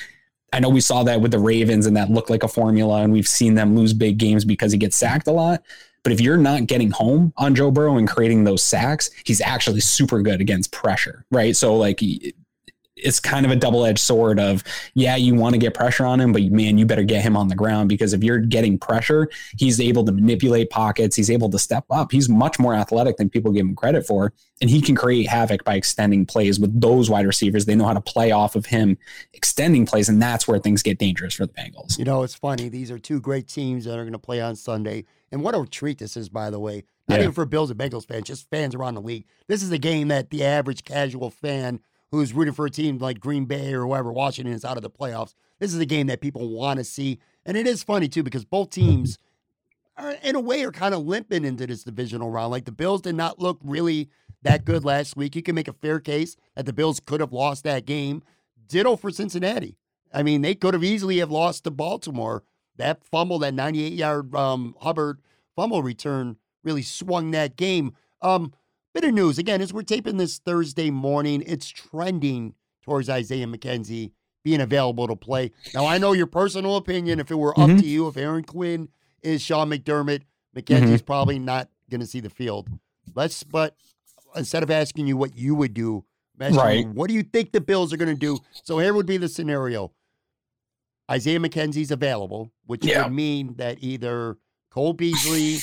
I know we saw that with the Ravens and that looked like a formula, and we've seen them lose big games because he gets sacked a lot. But if you're not getting home on Joe Burrow and creating those sacks, he's actually super good against pressure, right? So, like, it's kind of a double edged sword of, yeah, you want to get pressure on him, but man, you better get him on the ground because if you're getting pressure, he's able to manipulate pockets. He's able to step up. He's much more athletic than people give him credit for. And he can create havoc by extending plays with those wide receivers. They know how to play off of him extending plays. And that's where things get dangerous for the Bengals. You know, it's funny. These are two great teams that are going to play on Sunday. And what a treat this is, by the way. Not Yeah. even for Bills and Bengals fans, just fans around the league. This is a game that the average casual fan who's rooting for a team like Green Bay or whoever, Washington is out of the playoffs. This is a game that people want to see. And it is funny, too, because both teams, are, in a way, are kind of limping into this divisional round. Like the Bills did not look really that good last week. You can make a fair case that the Bills could have lost that game. Ditto for Cincinnati. I mean, they could have easily have lost to Baltimore. That fumble, that 98 yard um, Hubbard fumble return really swung that game. Um, bit of news again as we're taping this Thursday morning. It's trending towards Isaiah McKenzie being available to play. Now I know your personal opinion. If it were up Mhm. to you, if Aaron Quinn is Sean McDermott, McKenzie's probably not going to see the field. Let's, but instead of asking you what you would do, you, Right. what do you think the Bills are going to do? So here would be the scenario. Isaiah McKenzie's available, which Yeah. would mean that either Cole Beasley,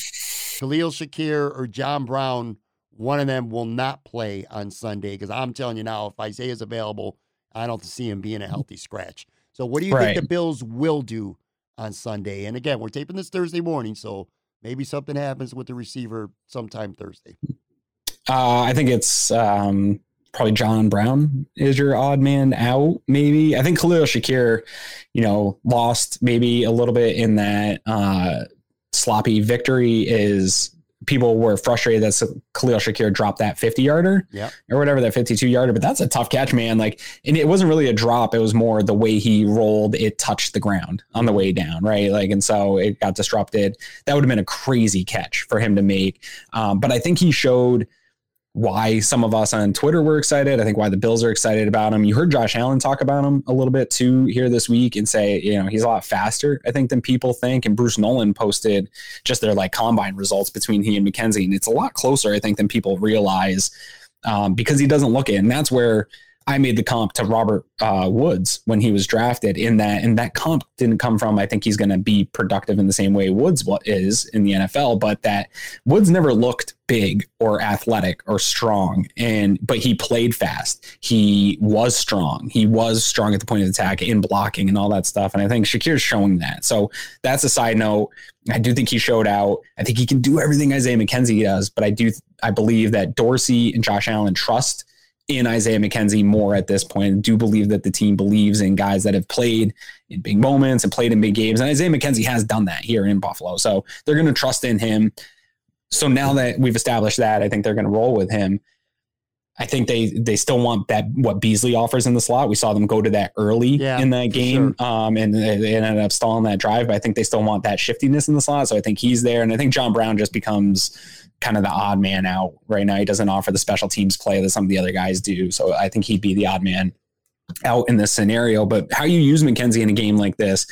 Khalil Shakir, or John Brown, one of them will not play on Sunday. Because I'm telling you now, if Isaiah's available, I don't see him being a healthy scratch. So what do you Right. think the Bills will do on Sunday? And again, we're taping this Thursday morning, so maybe something happens with the receiver sometime Thursday. Uh, I think it's um, probably John Brown is your odd man out. Maybe I think Khalil Shakir, you know, lost maybe a little bit in that uh, sloppy victory. Is people were frustrated that Khalil Shakir dropped that 50 yarder yeah. or whatever, that 52 yarder, but that's a tough catch, man. Like, and it wasn't really a drop. It was more the way he rolled, it touched the ground on the way down. Right. Like, and so it got disrupted. That would have been a crazy catch for him to make. Um, but I think he showed, why some of us on Twitter were excited. I think why the Bills are excited about him. You heard Josh Allen talk about him a little bit too here this week and say, you know, he's a lot faster, I think, than people think. And Bruce Nolan posted just their like combine results between he and McKenzie. And it's a lot closer, I think, than people realize um, because he doesn't look it. And that's where I made the comp to Robert uh, Woods when he was drafted. In that, and that comp didn't come from I think he's going to be productive in the same way Woods is in the NFL, but that Woods never looked big or athletic or strong, and but he played fast. He was strong. He was strong at the point of attack in blocking and all that stuff. And I think Shakir's showing that. So that's a side note. I do think he showed out. I think he can do everything Isaiah McKenzie does, but I do I believe that Dorsey and Josh Allen trust in Isaiah McKenzie more at this point. I do believe that the team believes in guys that have played in big moments and played in big games. And Isaiah McKenzie has done that here in Buffalo. So they're going to trust in him. So now that we've established that, I think they're going to roll with him. I think they they still want that what Beasley offers in the slot. We saw them go to that early yeah, in that game, sure. um, and they ended up stalling that drive. But I think they still want that shiftiness in the slot. So I think he's there, and I think John Brown just becomes kind of the odd man out right now. He doesn't offer the special teams play that some of the other guys do. So I think he'd be the odd man out in this scenario. But how you use McKenzie in a game like this,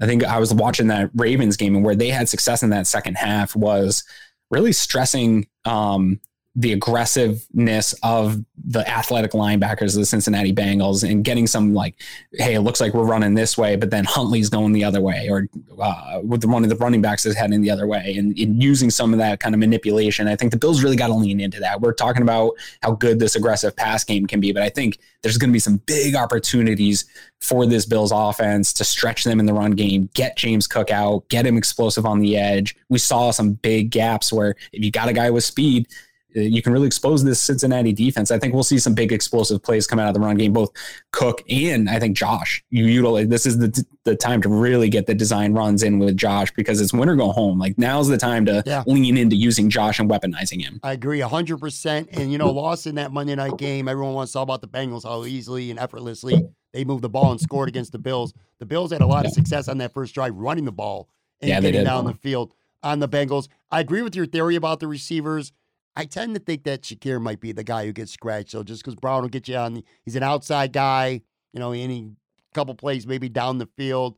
I think I was watching that Ravens game and where they had success in that second half was really stressing um, the aggressiveness of the athletic linebackers of the Cincinnati Bengals and getting some like, hey, it looks like we're running this way, but then Huntley's going the other way, or uh, with one of the running backs is heading the other way, and, and using some of that kind of manipulation. I think the Bills really got to lean into that. We're talking about how good this aggressive pass game can be, but I think there's going to be some big opportunities for this Bills offense to stretch them in the run game, get James Cook out, get him explosive on the edge. We saw some big gaps where if you got a guy with speed you can really expose this Cincinnati defense. I think we'll see some big explosive plays come out of the run game, both Cook and I think Josh. You utilize this is the the time to really get the design runs in with Josh because it's win or go home. Like now's the time to yeah. lean into using Josh and weaponizing him. I agree hundred percent. And you know, lost in that Monday night game, everyone wants to talk about the Bengals how easily and effortlessly they moved the ball and scored against the Bills. The Bills had a lot of success on that first drive running the ball and yeah, getting down the field on the Bengals. I agree with your theory about the receivers. I tend to think that Shakir might be the guy who gets scratched. So just because Brown will get you on, he's an outside guy, you know, any couple plays maybe down the field.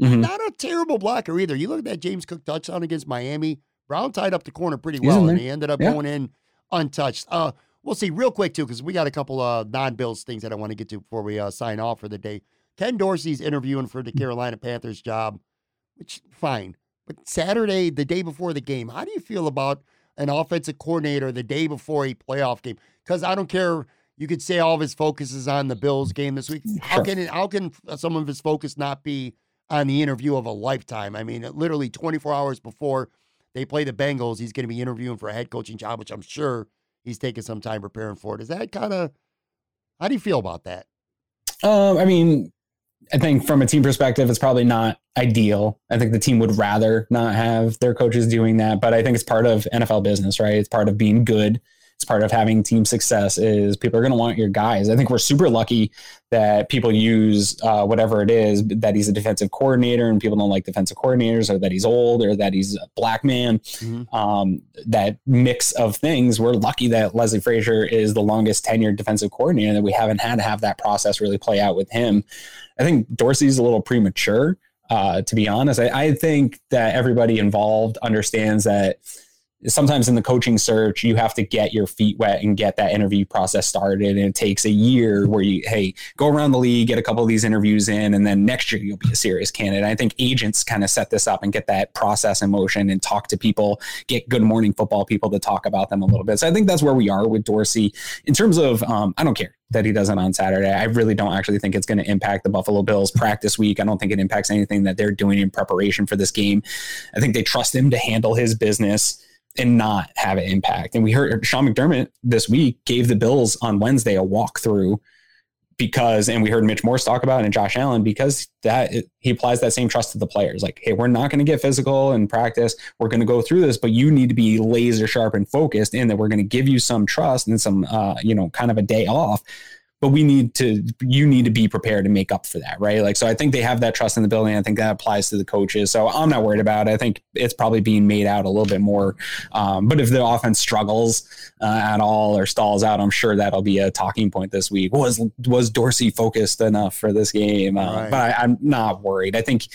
Mm-hmm. Not a terrible blocker either. You look at that James Cook touchdown against Miami. Brown tied up the corner pretty well, and he ended up yeah. going in untouched. Uh, we'll see real quick too, because we got a couple of uh, non-Bills things that I want to get to before we uh, sign off for the day. Ken Dorsey's interviewing for the Carolina Panthers job, which fine. But Saturday, the day before the game, how do you feel about an offensive coordinator the day before a playoff game. Because I don't care. You could say all of his focus is on the Bills game this week. How can it, how can some of his focus not be on the interview of a lifetime? I mean, literally 24 hours before they play the Bengals, he's going to be interviewing for a head coaching job, which I'm sure he's taking some time preparing for. Is that kind of how do you feel about that? Um, I mean, I think from a team perspective, it's probably not ideal. I think the team would rather not have their coaches doing that, but I think it's part of NFL business, right? It's part of being good. It's part of having team success is people are going to want your guys. I think we're super lucky that people use uh, whatever it is that he's a defensive coordinator and people don't like defensive coordinators or that he's old or that he's a black man. Mm-hmm. Um, that mix of things. We're lucky that Leslie Frazier is the longest tenured defensive coordinator that we haven't had to have that process really play out with him. I think Dorsey's a little premature. Uh, to be honest, I, I think that everybody involved understands that sometimes in the coaching search you have to get your feet wet and get that interview process started and it takes a year where you hey go around the league get a couple of these interviews in and then next year you'll be a serious candidate i think agents kind of set this up and get that process in motion and talk to people get good morning football people to talk about them a little bit so i think that's where we are with dorsey in terms of um, i don't care that he doesn't on Saturday. I really don't actually think it's going to impact the Buffalo Bills practice week. I don't think it impacts anything that they're doing in preparation for this game. I think they trust him to handle his business and not have an impact. And we heard Sean McDermott this week gave the Bills on Wednesday a walkthrough because, and we heard Mitch Morse talk about it and Josh Allen, because that he applies that same trust to the players. Like, hey, we're not going to get physical in practice. We're going to go through this, but you need to be laser sharp and focused in that we're going to give you some trust and some, uh, you know, kind of a day off but we need to you need to be prepared to make up for that right? Like so i think they have that trust in the building. I think that applies to the coaches. So i'm not worried about it. I think it's probably being made out a little bit more um, but if the offense struggles uh, at all or stalls out i'm sure that'll be a talking point this week. Was was dorsey focused enough for this game? Uh, right. but I, i'm not worried. I think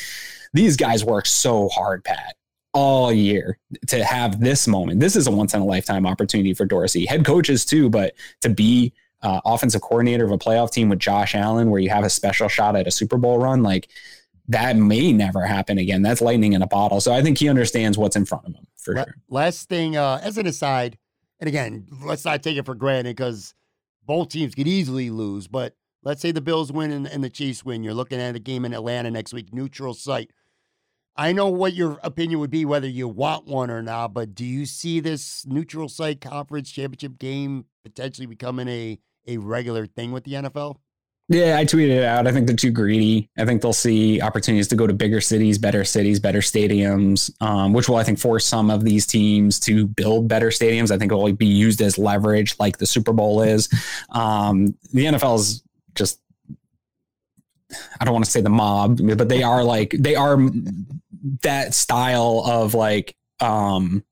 these guys work so hard pat all year to have this moment. This is a once in a lifetime opportunity for Dorsey. Head coaches too, but to be uh, offensive coordinator of a playoff team with Josh Allen, where you have a special shot at a Super Bowl run, like that may never happen again. That's lightning in a bottle. So I think he understands what's in front of him for sure. Last thing, uh, as an aside, and again, let's not take it for granted because both teams could easily lose. But let's say the Bills win and, and the Chiefs win. You're looking at a game in Atlanta next week, neutral site. I know what your opinion would be, whether you want one or not, but do you see this neutral site conference championship game potentially becoming a a regular thing with the NFL? Yeah, I tweeted it out. I think they're too greedy. I think they'll see opportunities to go to bigger cities, better cities, better stadiums, um, which will, I think, force some of these teams to build better stadiums. I think it will be used as leverage, like the Super Bowl is. Um, the NFL is just, I don't want to say the mob, but they are like, they are that style of like, um,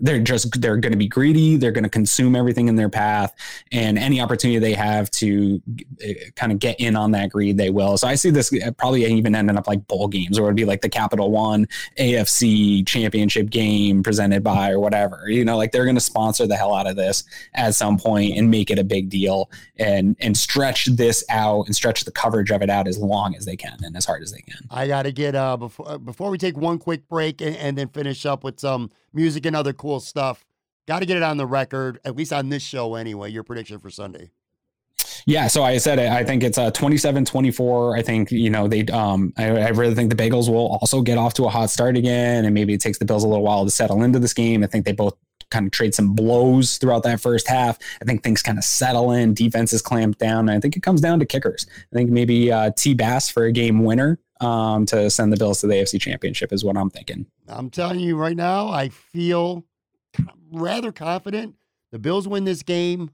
they're just they're going to be greedy they're going to consume everything in their path and any opportunity they have to uh, kind of get in on that greed they will. So i see this uh, probably even ending up like bowl games or it'd be like the capital one afc championship game presented by or whatever you know like they're going to sponsor the hell out of this at some point and make it a big deal and and stretch this out and stretch the coverage of it out as long as they can and as hard as they can. I got to get uh before uh, before we take one quick break and, and then finish up with some music and other cool stuff. Got to get it on the record, at least on this show anyway. Your prediction for Sunday. Yeah, so I said it. I think it's a 27-24. I think, you know, they um I, I, really think the Bagels will also get off to a hot start again and maybe it takes the Bills a little while to settle into this game. I think they both kind of trade some blows throughout that first half. I think things kind of settle in, defense is clamped down. I think it comes down to kickers. I think maybe uh, T Bass for a game winner um, to send the Bills to the AFC Championship is what I'm thinking. I'm telling you right now, I feel rather confident the Bills win this game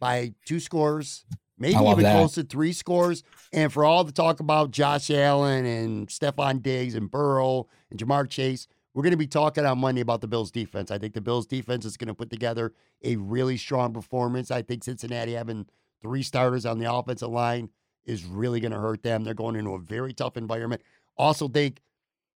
by two scores, maybe even that. close to three scores. And for all the talk about Josh Allen and Stefon Diggs and Burrow and Ja'Marr Chase, we're going to be talking on Monday about the Bills defense. I think the Bills defense is going to put together a really strong performance. I think Cincinnati having three starters on the offensive line is really going to hurt them. They're going into a very tough environment. Also think,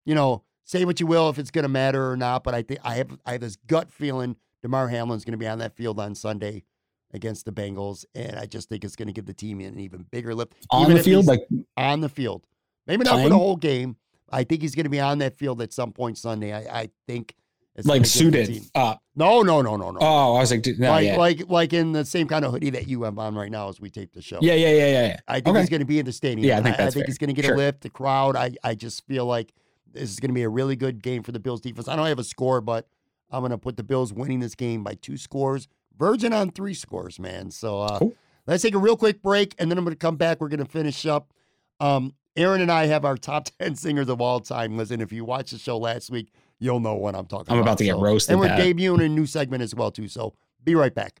you know, say what you will if it's going to matter or not, but I think I have I have this gut feeling Damar Hamlin's going to be on that field on Sunday against the Bengals, and I just think it's going to give the team an even bigger lift on the field, like on the field. Maybe not for the whole game. I think he's going to be on that field at some point Sunday. I, I think it's like suited up. No, no, no, no, no. Oh, I was like, no, like, yeah. like, like in the same kind of hoodie that you have on right now as we tape the show. Yeah, yeah, yeah, yeah. yeah. I think okay. he's going to be in the stadium. Yeah, I think that's I, I think fair. he's going to get sure. a lift. The crowd. I, I just feel like this is going to be a really good game for the Bills defense. I don't have a score, but I'm going to put the Bills winning this game by two scores. Virgin on three scores, man. So uh, cool. let's take a real quick break, and then I'm going to come back. We're going to finish up. Um, Aaron and I have our top 10 singers of all time. Listen, if you watched the show last week, you'll know what I'm talking about. I'm about. about to get so, roasted. And we're Pat. debuting a new segment as well, too. So be right back.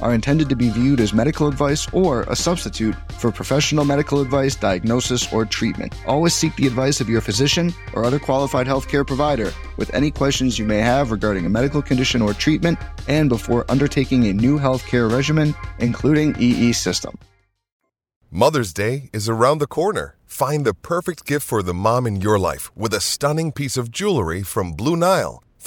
are intended to be viewed as medical advice or a substitute for professional medical advice, diagnosis, or treatment. Always seek the advice of your physician or other qualified healthcare provider with any questions you may have regarding a medical condition or treatment and before undertaking a new healthcare regimen, including EE system. Mother's Day is around the corner. Find the perfect gift for the mom in your life with a stunning piece of jewelry from Blue Nile.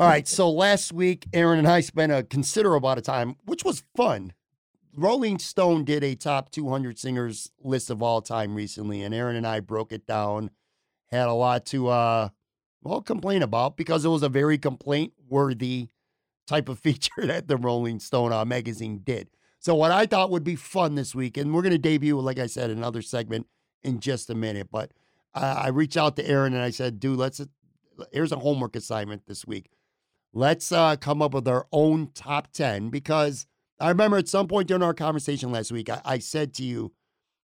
All right, so last week, Aaron and I spent a considerable amount of time, which was fun. Rolling Stone did a top 200 singers list of all time recently, and Aaron and I broke it down. Had a lot to, uh, well, complain about because it was a very complaint worthy type of feature that the Rolling Stone uh, magazine did. So, what I thought would be fun this week, and we're going to debut, like I said, another segment in just a minute, but uh, I reached out to Aaron and I said, dude, let's, here's a homework assignment this week let's uh, come up with our own top 10 because I remember at some point during our conversation last week, I, I said to you,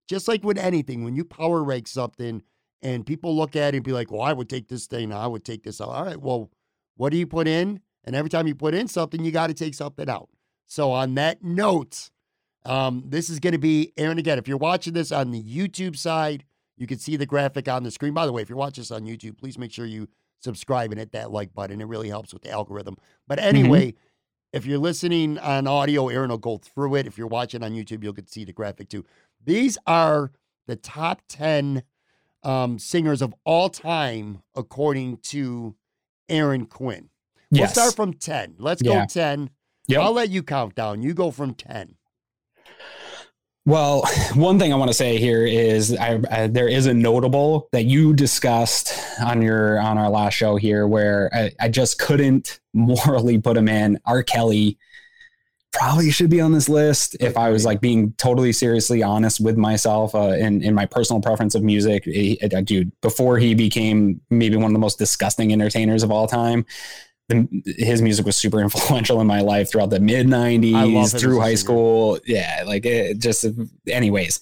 just like with anything, when you power rank something and people look at it and be like, well, I would take this thing, I would take this out. All right, well, what do you put in? And every time you put in something, you got to take something out. So on that note, um, this is going to be Aaron again. If you're watching this on the YouTube side, you can see the graphic on the screen. By the way, if you're watching this on YouTube, please make sure you subscribe and hit that like button. It really helps with the algorithm. But mm-hmm. anyway, mm-hmm. if you're listening on audio, Aaron will go through it. If you're watching on YouTube, you'll get to see the graphic too. These are the top 10 um, singers of all time, according to Aaron Quinn. We'll yes. start from 10. Let's yeah. go 10. Yep. I'll let you count down. You go from 10. Well, one thing I want to say here is I, I, there is a notable that you discussed on your on our last show here, where I, I just couldn't morally put him in. R. Kelly probably should be on this list if I was like being totally seriously honest with myself uh, in in my personal preference of music. He, dude, before he became maybe one of the most disgusting entertainers of all time, the, his music was super influential in my life throughout the mid 90s through high school. Yeah like it just anyways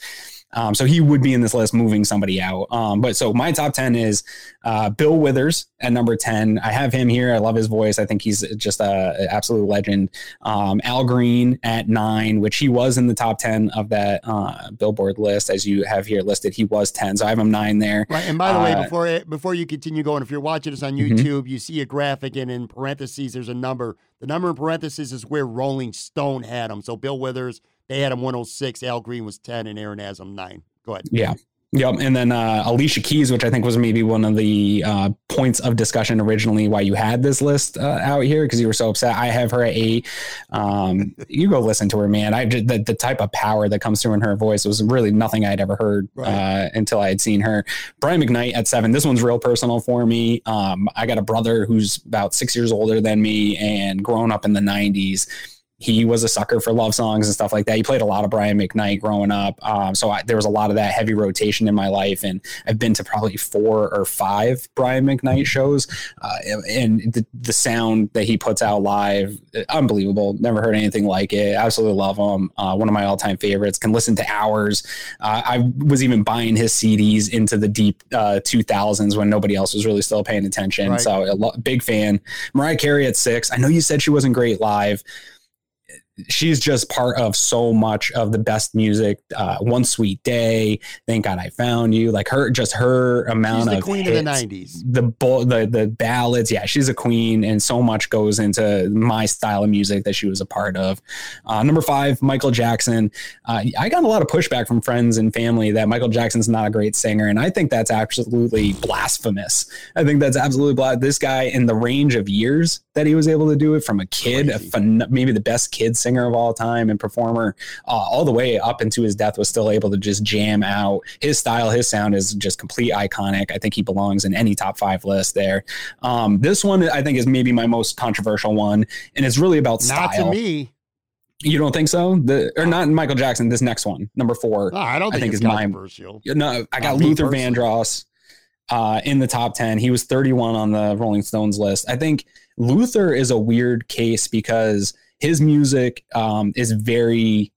um, so he would be in this list, moving somebody out. Um, but so my top 10 is uh, Bill Withers at number 10. I have him here. I love his voice. I think he's just an absolute legend. Um, Al Green at nine, which he was in the top 10 of that uh, Billboard list, as you have here listed. He was 10. So I have him nine there. Right. And by the uh, way, before before you continue going, if you're watching this on mm-hmm. YouTube, mm-hmm. you see a graphic and in parentheses, there's a number. The number in parentheses is where Rolling Stone had him. So Bill Withers they had him 106. Al Green was 10, and Aaron has him nine. Go ahead. Yeah. Yep. And then uh, Alicia Keys, which I think was maybe one of the uh, points of discussion originally why you had this list uh, out here because you were so upset. I have her at eight. Um, you go listen to her, man. I the, the type of power that comes through in her voice was really nothing I'd ever heard right. Uh, until I had seen her. Brian McKnight at seven. This one's real personal for me. Um, I got a brother who's about six years older than me and grown up in the 90s he was a sucker for love songs and stuff like that. He played a lot of Brian McKnight growing up. Um, so I, there was a lot of that heavy rotation in my life. And I've been to probably four or five Brian McKnight shows. Uh, and the, the sound that he puts out live, unbelievable. Never heard anything like it. Absolutely love him. Uh, one of my all time favorites. Can listen to hours. Uh, I was even buying his CDs into the deep 2000s uh, when nobody else was really still paying attention. Right. So a lo- big fan. Mariah Carey at six. I know you said she wasn't great live she's just part of so much of the best music. Uh, One Sweet Day, Thank God I Found You, like her, just her amount she's of queen hits, of the '90s. The the the ballads, yeah, she's a queen, and so much goes into my style of music that she was a part of. Uh, number five, Michael Jackson. Uh, I got a lot of pushback from friends and family that Michael Jackson's not a great singer, and I think that's absolutely blasphemous. I think that's absolutely blasphemous. This guy in the range of years that he was able to do it from a kid, a fun, maybe the best kid singer of all time and performer, uh, all the way up into his death, was still able to just jam out. His style, his sound is just complete iconic. I think he belongs in any top five list there. Um, this one, I think, is maybe my most controversial one, and it's really about style. Not to me. You don't think so? The or not Michael Jackson. This next one, number four. No, I don't think, I think it's is my- controversial. No, I got Luther personally. Vandross uh, in the top 10. He was 31 on the Rolling Stones list. I think Luther is a weird case because his music um, is very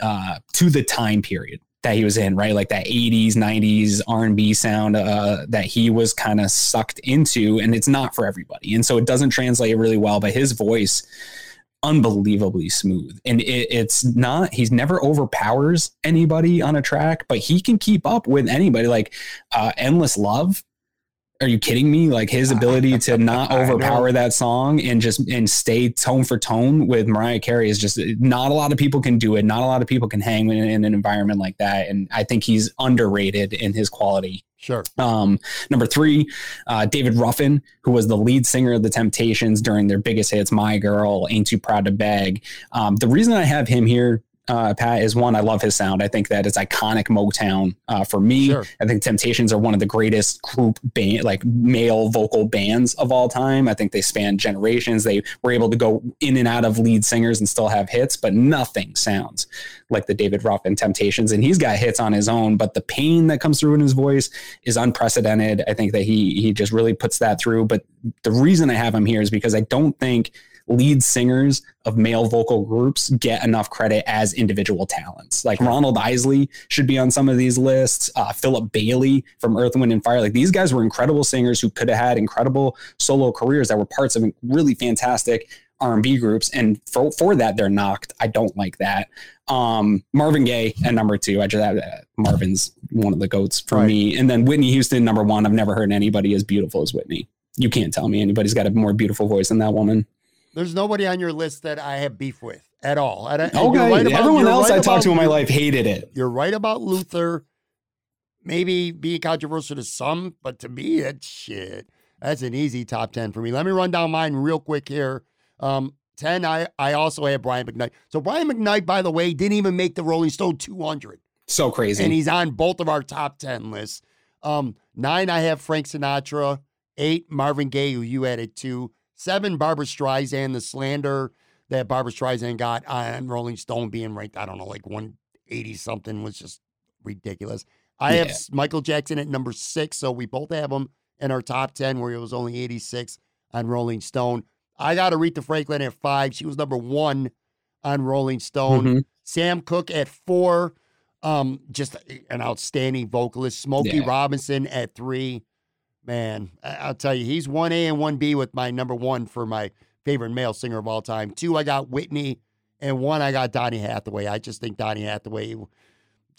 uh, to the time period that he was in, right? Like that 80s, 90s R&B sound uh, that he was kind of sucked into, and it's not for everybody. And so it doesn't translate really well, but his voice unbelievably smooth and it, it's not he's never overpowers anybody on a track but he can keep up with anybody like uh endless love are you kidding me? Like his ability to not overpower that song and just and stay tone for tone with mariah carey is just not a lot of people can do it. Not a lot of people can hang in, in an environment like that. And i think he's underrated in his quality. Sure. um, number three, uh, David Ruffin, who was the lead singer of the Temptations during their biggest hits, "My Girl," "Ain't Too Proud to Beg." Um, the reason I have him here, uh, Pat, is one I love his sound. I think that it's iconic Motown uh, for me. Sure. I think Temptations are one of the greatest group band, like male vocal bands of all time. I think they span generations. They were able to go in and out of lead singers and still have hits, but nothing sounds like the David Ruffin Temptations. And he's got hits on his own, but the pain that comes through in his voice is unprecedented. I think that he he just really puts that through. But the reason I have him here is because I don't think lead singers of male vocal groups get enough credit as individual talents. Like Ronald Isley should be on some of these lists. Uh, Philip Bailey from Earth, Wind, and Fire. Like these guys were incredible singers who could have had incredible solo careers that were parts of really fantastic R&B groups. And for, for that, they're knocked. I don't like that. Um, Marvin Gaye at number two. I just have that. Marvin's one of the goats for Right. me. And then Whitney Houston, number one. I've never heard anybody as beautiful as Whitney. You can't tell me anybody's got a more beautiful voice than that woman. There's nobody on your list that I have beef with at all. I- Okay. right about- Everyone else right I talked to in my life hated it. You're right about Luther. Maybe being controversial to some, but to me, that's shit. That's an easy top 10 for me. Let me run down mine real quick here. Um, 10, I, I also have Brian McKnight. So Brian McKnight, by the way, didn't even make the Rolling Stone 200. So crazy. and he's on both of our top 10 lists. Um, nine, I have Frank Sinatra. Eight, Marvin Gaye, who you added two. Seven, Barbra Streisand, the slander that Barbra Streisand got on Rolling Stone being ranked, I don't know, like 180 something was just ridiculous. I have Yeah. s- Michael Jackson at number six, so we both have him in our top 10, where he was only 86 on Rolling Stone. I got Aretha Franklin at five. She was number one on Rolling Stone. Mhm. Sam Cooke at four. Um, just an outstanding vocalist. Smokey Yeah. Robinson at three. Man, I'll tell you, he's one A and one B with my number one for my favorite male singer of all time. Two, I got Whitney, and one, I got Donny Hathaway. I just think Donny Hathaway,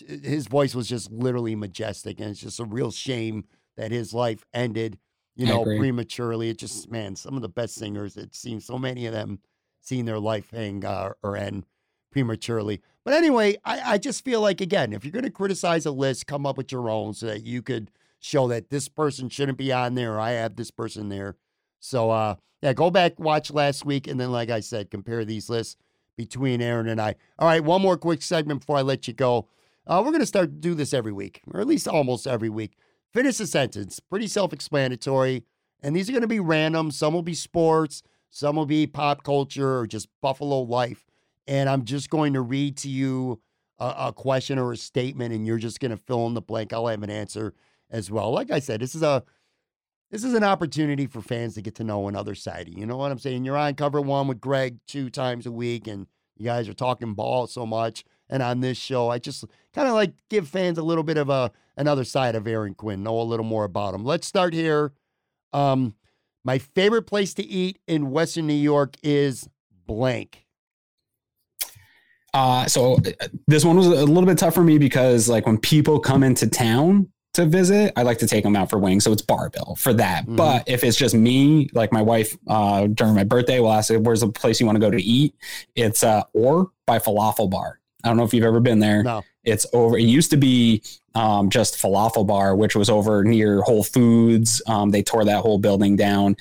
his voice was just literally majestic, and it's just a real shame that his life ended, you know, prematurely. It just, man, some of the best singers. It seems so many of them seeing their life hang uh, or end prematurely. But anyway, I, I just feel like again, if you're going to criticize a list, come up with your own so that you could show that this person shouldn't be on there. I have this person there. So uh, yeah, go back watch last week, and then like I said, compare these lists between Aaron and I. All right, one more quick segment before I let you go. Uh, we're to start to do this every week, or at least almost every week. Finish a sentence, pretty self-explanatory, and these are going to be random. Some will be sports, some will be pop culture, or just Buffalo life and I'm just going to read to you a, a question or a statement, and you're just to fill in the blank. I'll have an answer as well. Like I said, this is a this is an opportunity for fans to get to know another side. You know what I'm saying? You're on cover one with Greg two times a week, and you guys are talking ball so much. And on this show, I just kind of like give fans a little bit of a another side of Aaron Quinn, know a little more about him. Let's start here. Um, my favorite place to eat in Western New York is blank. Uh, so uh, this one was a little bit tough for me because like when people come into town to visit, I like to take them out for wings. So it's Bar-Bill for that. Mhm. But if it's just me, like my wife, uh, during my birthday, will ask, "Where's the place you want to go to eat?" It's uh, or by Falafel Bar. I don't know if you've ever been there. No. It's over. It used to be um, just falafel bar, which was over near Whole Foods. Um, they tore that whole building down.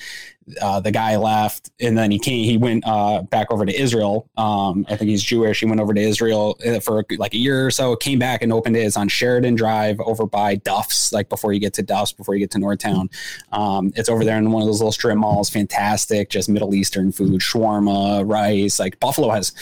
Uh, the guy left, and then he came. He went uh, back over to Israel. Um, I think he's Jewish. He went over to Israel uh, for like a year or so. Came back and opened it. It's on Sheridan Drive, over by Duff's. Like before you get to Duff's, before you get to Northtown. Um, it's over there in one of those little strip malls. Fantastic, just Middle Eastern food, shawarma, rice. Like Buffalo has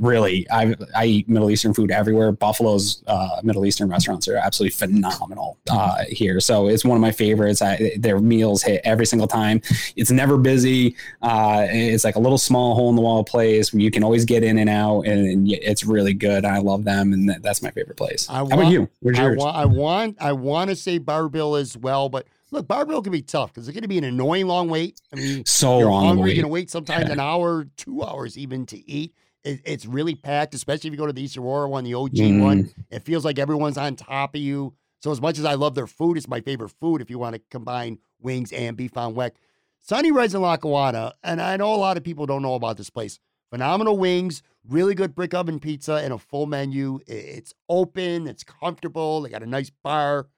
really. I I eat Middle Eastern food everywhere. Buffalo's uh, Middle Eastern restaurants are absolutely phenomenal uh, here. So it's one of my favorites. I, their meals hit every single time. It's never busy. Uh, it's like a little small hole in the wall place where you can always get in and out, and, it's really good. I love them, and that's my favorite place. I How want, about you? Where's yours? I want, I want, I want to say Bar-Bill as well, but look, Bar-Bill can be tough because it's going to be an annoying long wait. I mean, so you're long. Hungry, you're going to wait sometimes yeah. an hour, two hours even to eat. It, it's really packed, especially if you go to the East Aurora one, the OG mm. one. It feels like everyone's on top of you. So as much as I love their food, it's my favorite food if you want to combine wings and beef on weck. Sunny Reds in Lackawanna, and I know a lot of people don't know about this place. Phenomenal wings, really good brick oven pizza, and a full menu. It's open, it's comfortable. They got a nice bar.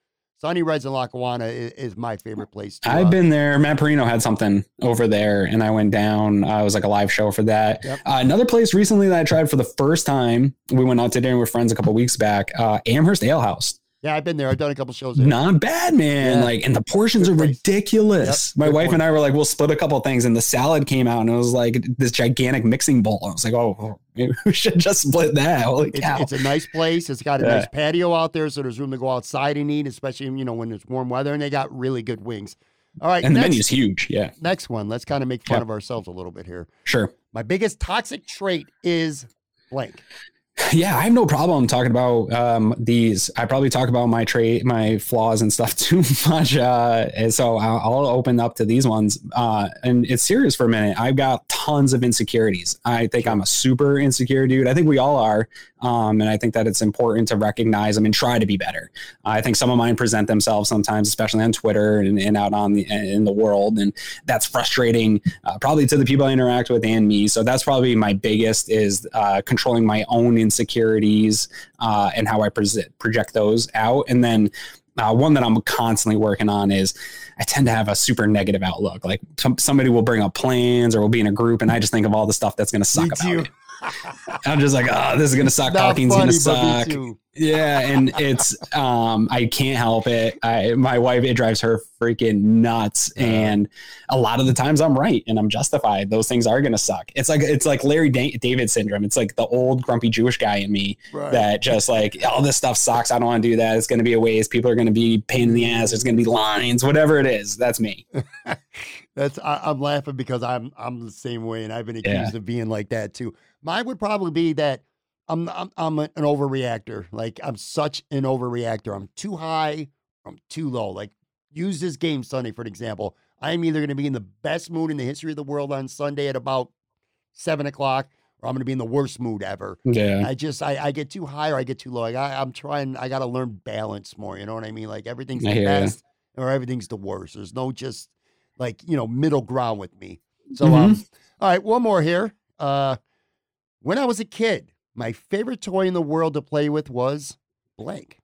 Sunny Reds in Lackawanna is, is my favorite place. To, I've uh, been there. Matt Perino had something over there, and I went down. Uh, it was like a live show for that. Yep. Uh, another place recently that I tried for the first time. We went out to dinner with friends a couple weeks back. Uh, Amherst Ale House. Yeah, I've been there. I've done a couple shows there. Not bad, man. Yeah. Like, and the portions Good are place. ridiculous. Yep. My Good wife point. and I were like, we'll split a couple things, and the salad came out, and it was like this gigantic mixing bowl. I was like, oh, maybe we should just split that. Holy it's, cow! It's a nice place. It's got a yeah. nice patio out there, so there's room to go outside and eat, especially you know when it's warm weather, and they got really good wings. All right, and next, the menu's huge. Yeah. Next one. Let's kind of make fun of ourselves a little bit here. Sure. My biggest toxic trait is blank. Yeah, I have no problem talking about um, these. I probably talk about my trait, my flaws and stuff too much. Uh, and so I'll, open up to these ones. Uh, and it's serious for a minute. I've got tons of insecurities. I think I'm a super insecure dude. I think we all are. Um, and I think that it's important to recognize them and try to be better. I think some of mine present themselves sometimes, especially on Twitter and, and out on the in the world, and that's frustrating, uh, probably to the people I interact with and me. So that's probably my biggest is uh, controlling my own insecurities uh, and how I pre- project those out, and then. Uh, one that I'm constantly working on is I tend to have a super negative outlook. Like some, somebody will bring up plans or we'll be in a group, and I just think of all the stuff that's going to suck about it. I'm just like, oh, this is gonna suck. Talking's gonna suck. Yeah, and it's um, I can't help it. I my wife it drives her freaking nuts, and a lot of the times I'm right and I'm justified. Those things are gonna suck. It's like it's like Larry David syndrome. It's like the old grumpy Jewish guy in me right. that just like all this stuff sucks. I don't want to do that. It's gonna be a waste. People are gonna be pain in the ass. There's gonna be lines. Whatever it is, that's me. that's I, am laughing because I'm I'm the same way, and I've been accused yeah. of being like that too. Mine would probably be that I'm I'm, I'm an overreactor. Like I'm such an overreactor. I'm too high. I'm too low. Like use this game Sunday for an example. I am either going to be in the best mood in the history of the world on Sunday at about seven o'clock, or I'm going to be in the worst mood ever. Yeah. I just I, I get too high or I get too low. Like I, I'm trying. I got to learn balance more. You know what I mean? Like everything's the best or everything's the worst. There's no just like you know middle ground with me. So mm-hmm. um, all right, one more here. Uh, when I was a kid, my favorite toy in the world to play with was blank.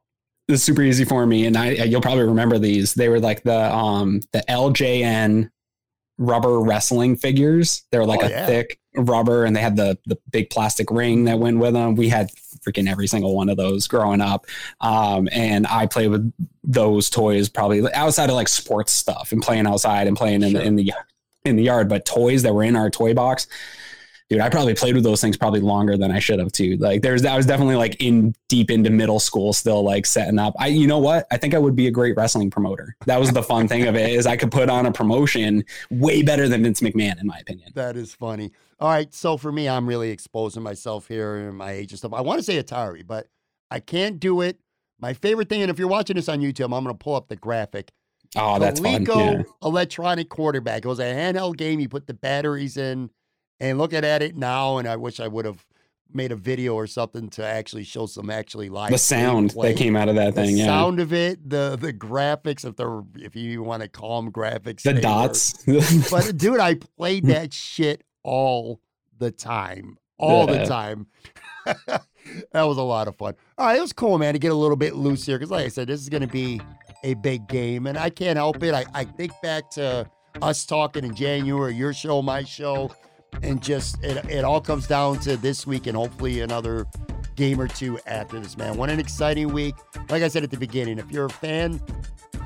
It's super easy for me, and I you'll probably remember these. They were like the um the LJN rubber wrestling figures. They were like oh, a yeah. thick rubber, and they had the the big plastic ring that went with them. We had freaking every single one of those growing up, um, and I played with those toys probably outside of like sports stuff and playing outside and playing in sure. the in the in the yard. But toys that were in our toy box, dude, I probably played with those things probably longer than I should have too. Like there's, I was definitely like in deep into middle school still like setting up. I, you know what? I think I would be a great wrestling promoter. That was the fun thing of it is I could put on a promotion way better than Vince McMahon in my opinion. That is funny. All right. So for me, I'm really exposing myself here and my age and stuff. I want to say Atari, but I can't do it. My favorite thing, and if you're watching this on YouTube, I'm going to pull up the graphic. Oh, that's Coleco fun. Yeah. electronic quarterback. It was a handheld game. You put the batteries in and looking at it now, and I wish I would have made a video or something to actually show some actually live. The sound that came out of that the thing, yeah. The sound of it, the the graphics, if they're if you want to call them graphics, the dots. but dude, I played that shit all the time, all yeah. the time. that was a lot of fun. All right, it was cool, man, to get a little bit loose here because, like I said, this is going to be a big game, and I can't help it. I, I think back to us talking in January, your show, my show, and just it, it all comes down to this week and hopefully another game or two after this, man. What an exciting week. Like I said at the beginning, if you're a fan,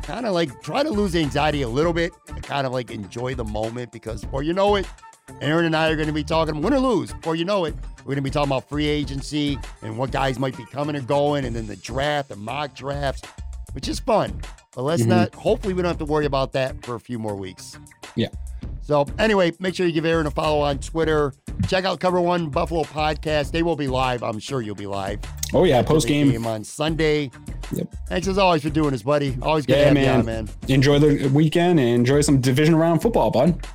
kind of like try to lose anxiety a little bit and kind of like enjoy the moment because before you know it, Aaron and I are going to be talking win or lose. Before you know it, we're going to be talking about free agency and what guys might be coming or going, and then the draft, the mock drafts, which is fun. But let's mm-hmm. not, hopefully, we don't have to worry about that for a few more weeks. Yeah. So, anyway, make sure you give Aaron a follow on Twitter. Check out Cover One Buffalo podcast. They will be live. I'm sure you'll be live. Oh, yeah. Post game on Sunday. Yep. Thanks as always for doing this, buddy. Always good yeah, to have man. you on, man. Enjoy the weekend and enjoy some division round football, bud.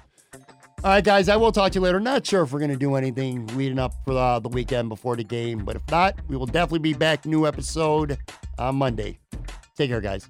All right, guys, I will talk to you later. Not sure if we're going to do anything leading up for the, the weekend before the game, but if not, we will definitely be back. New episode on Monday. Take care, guys.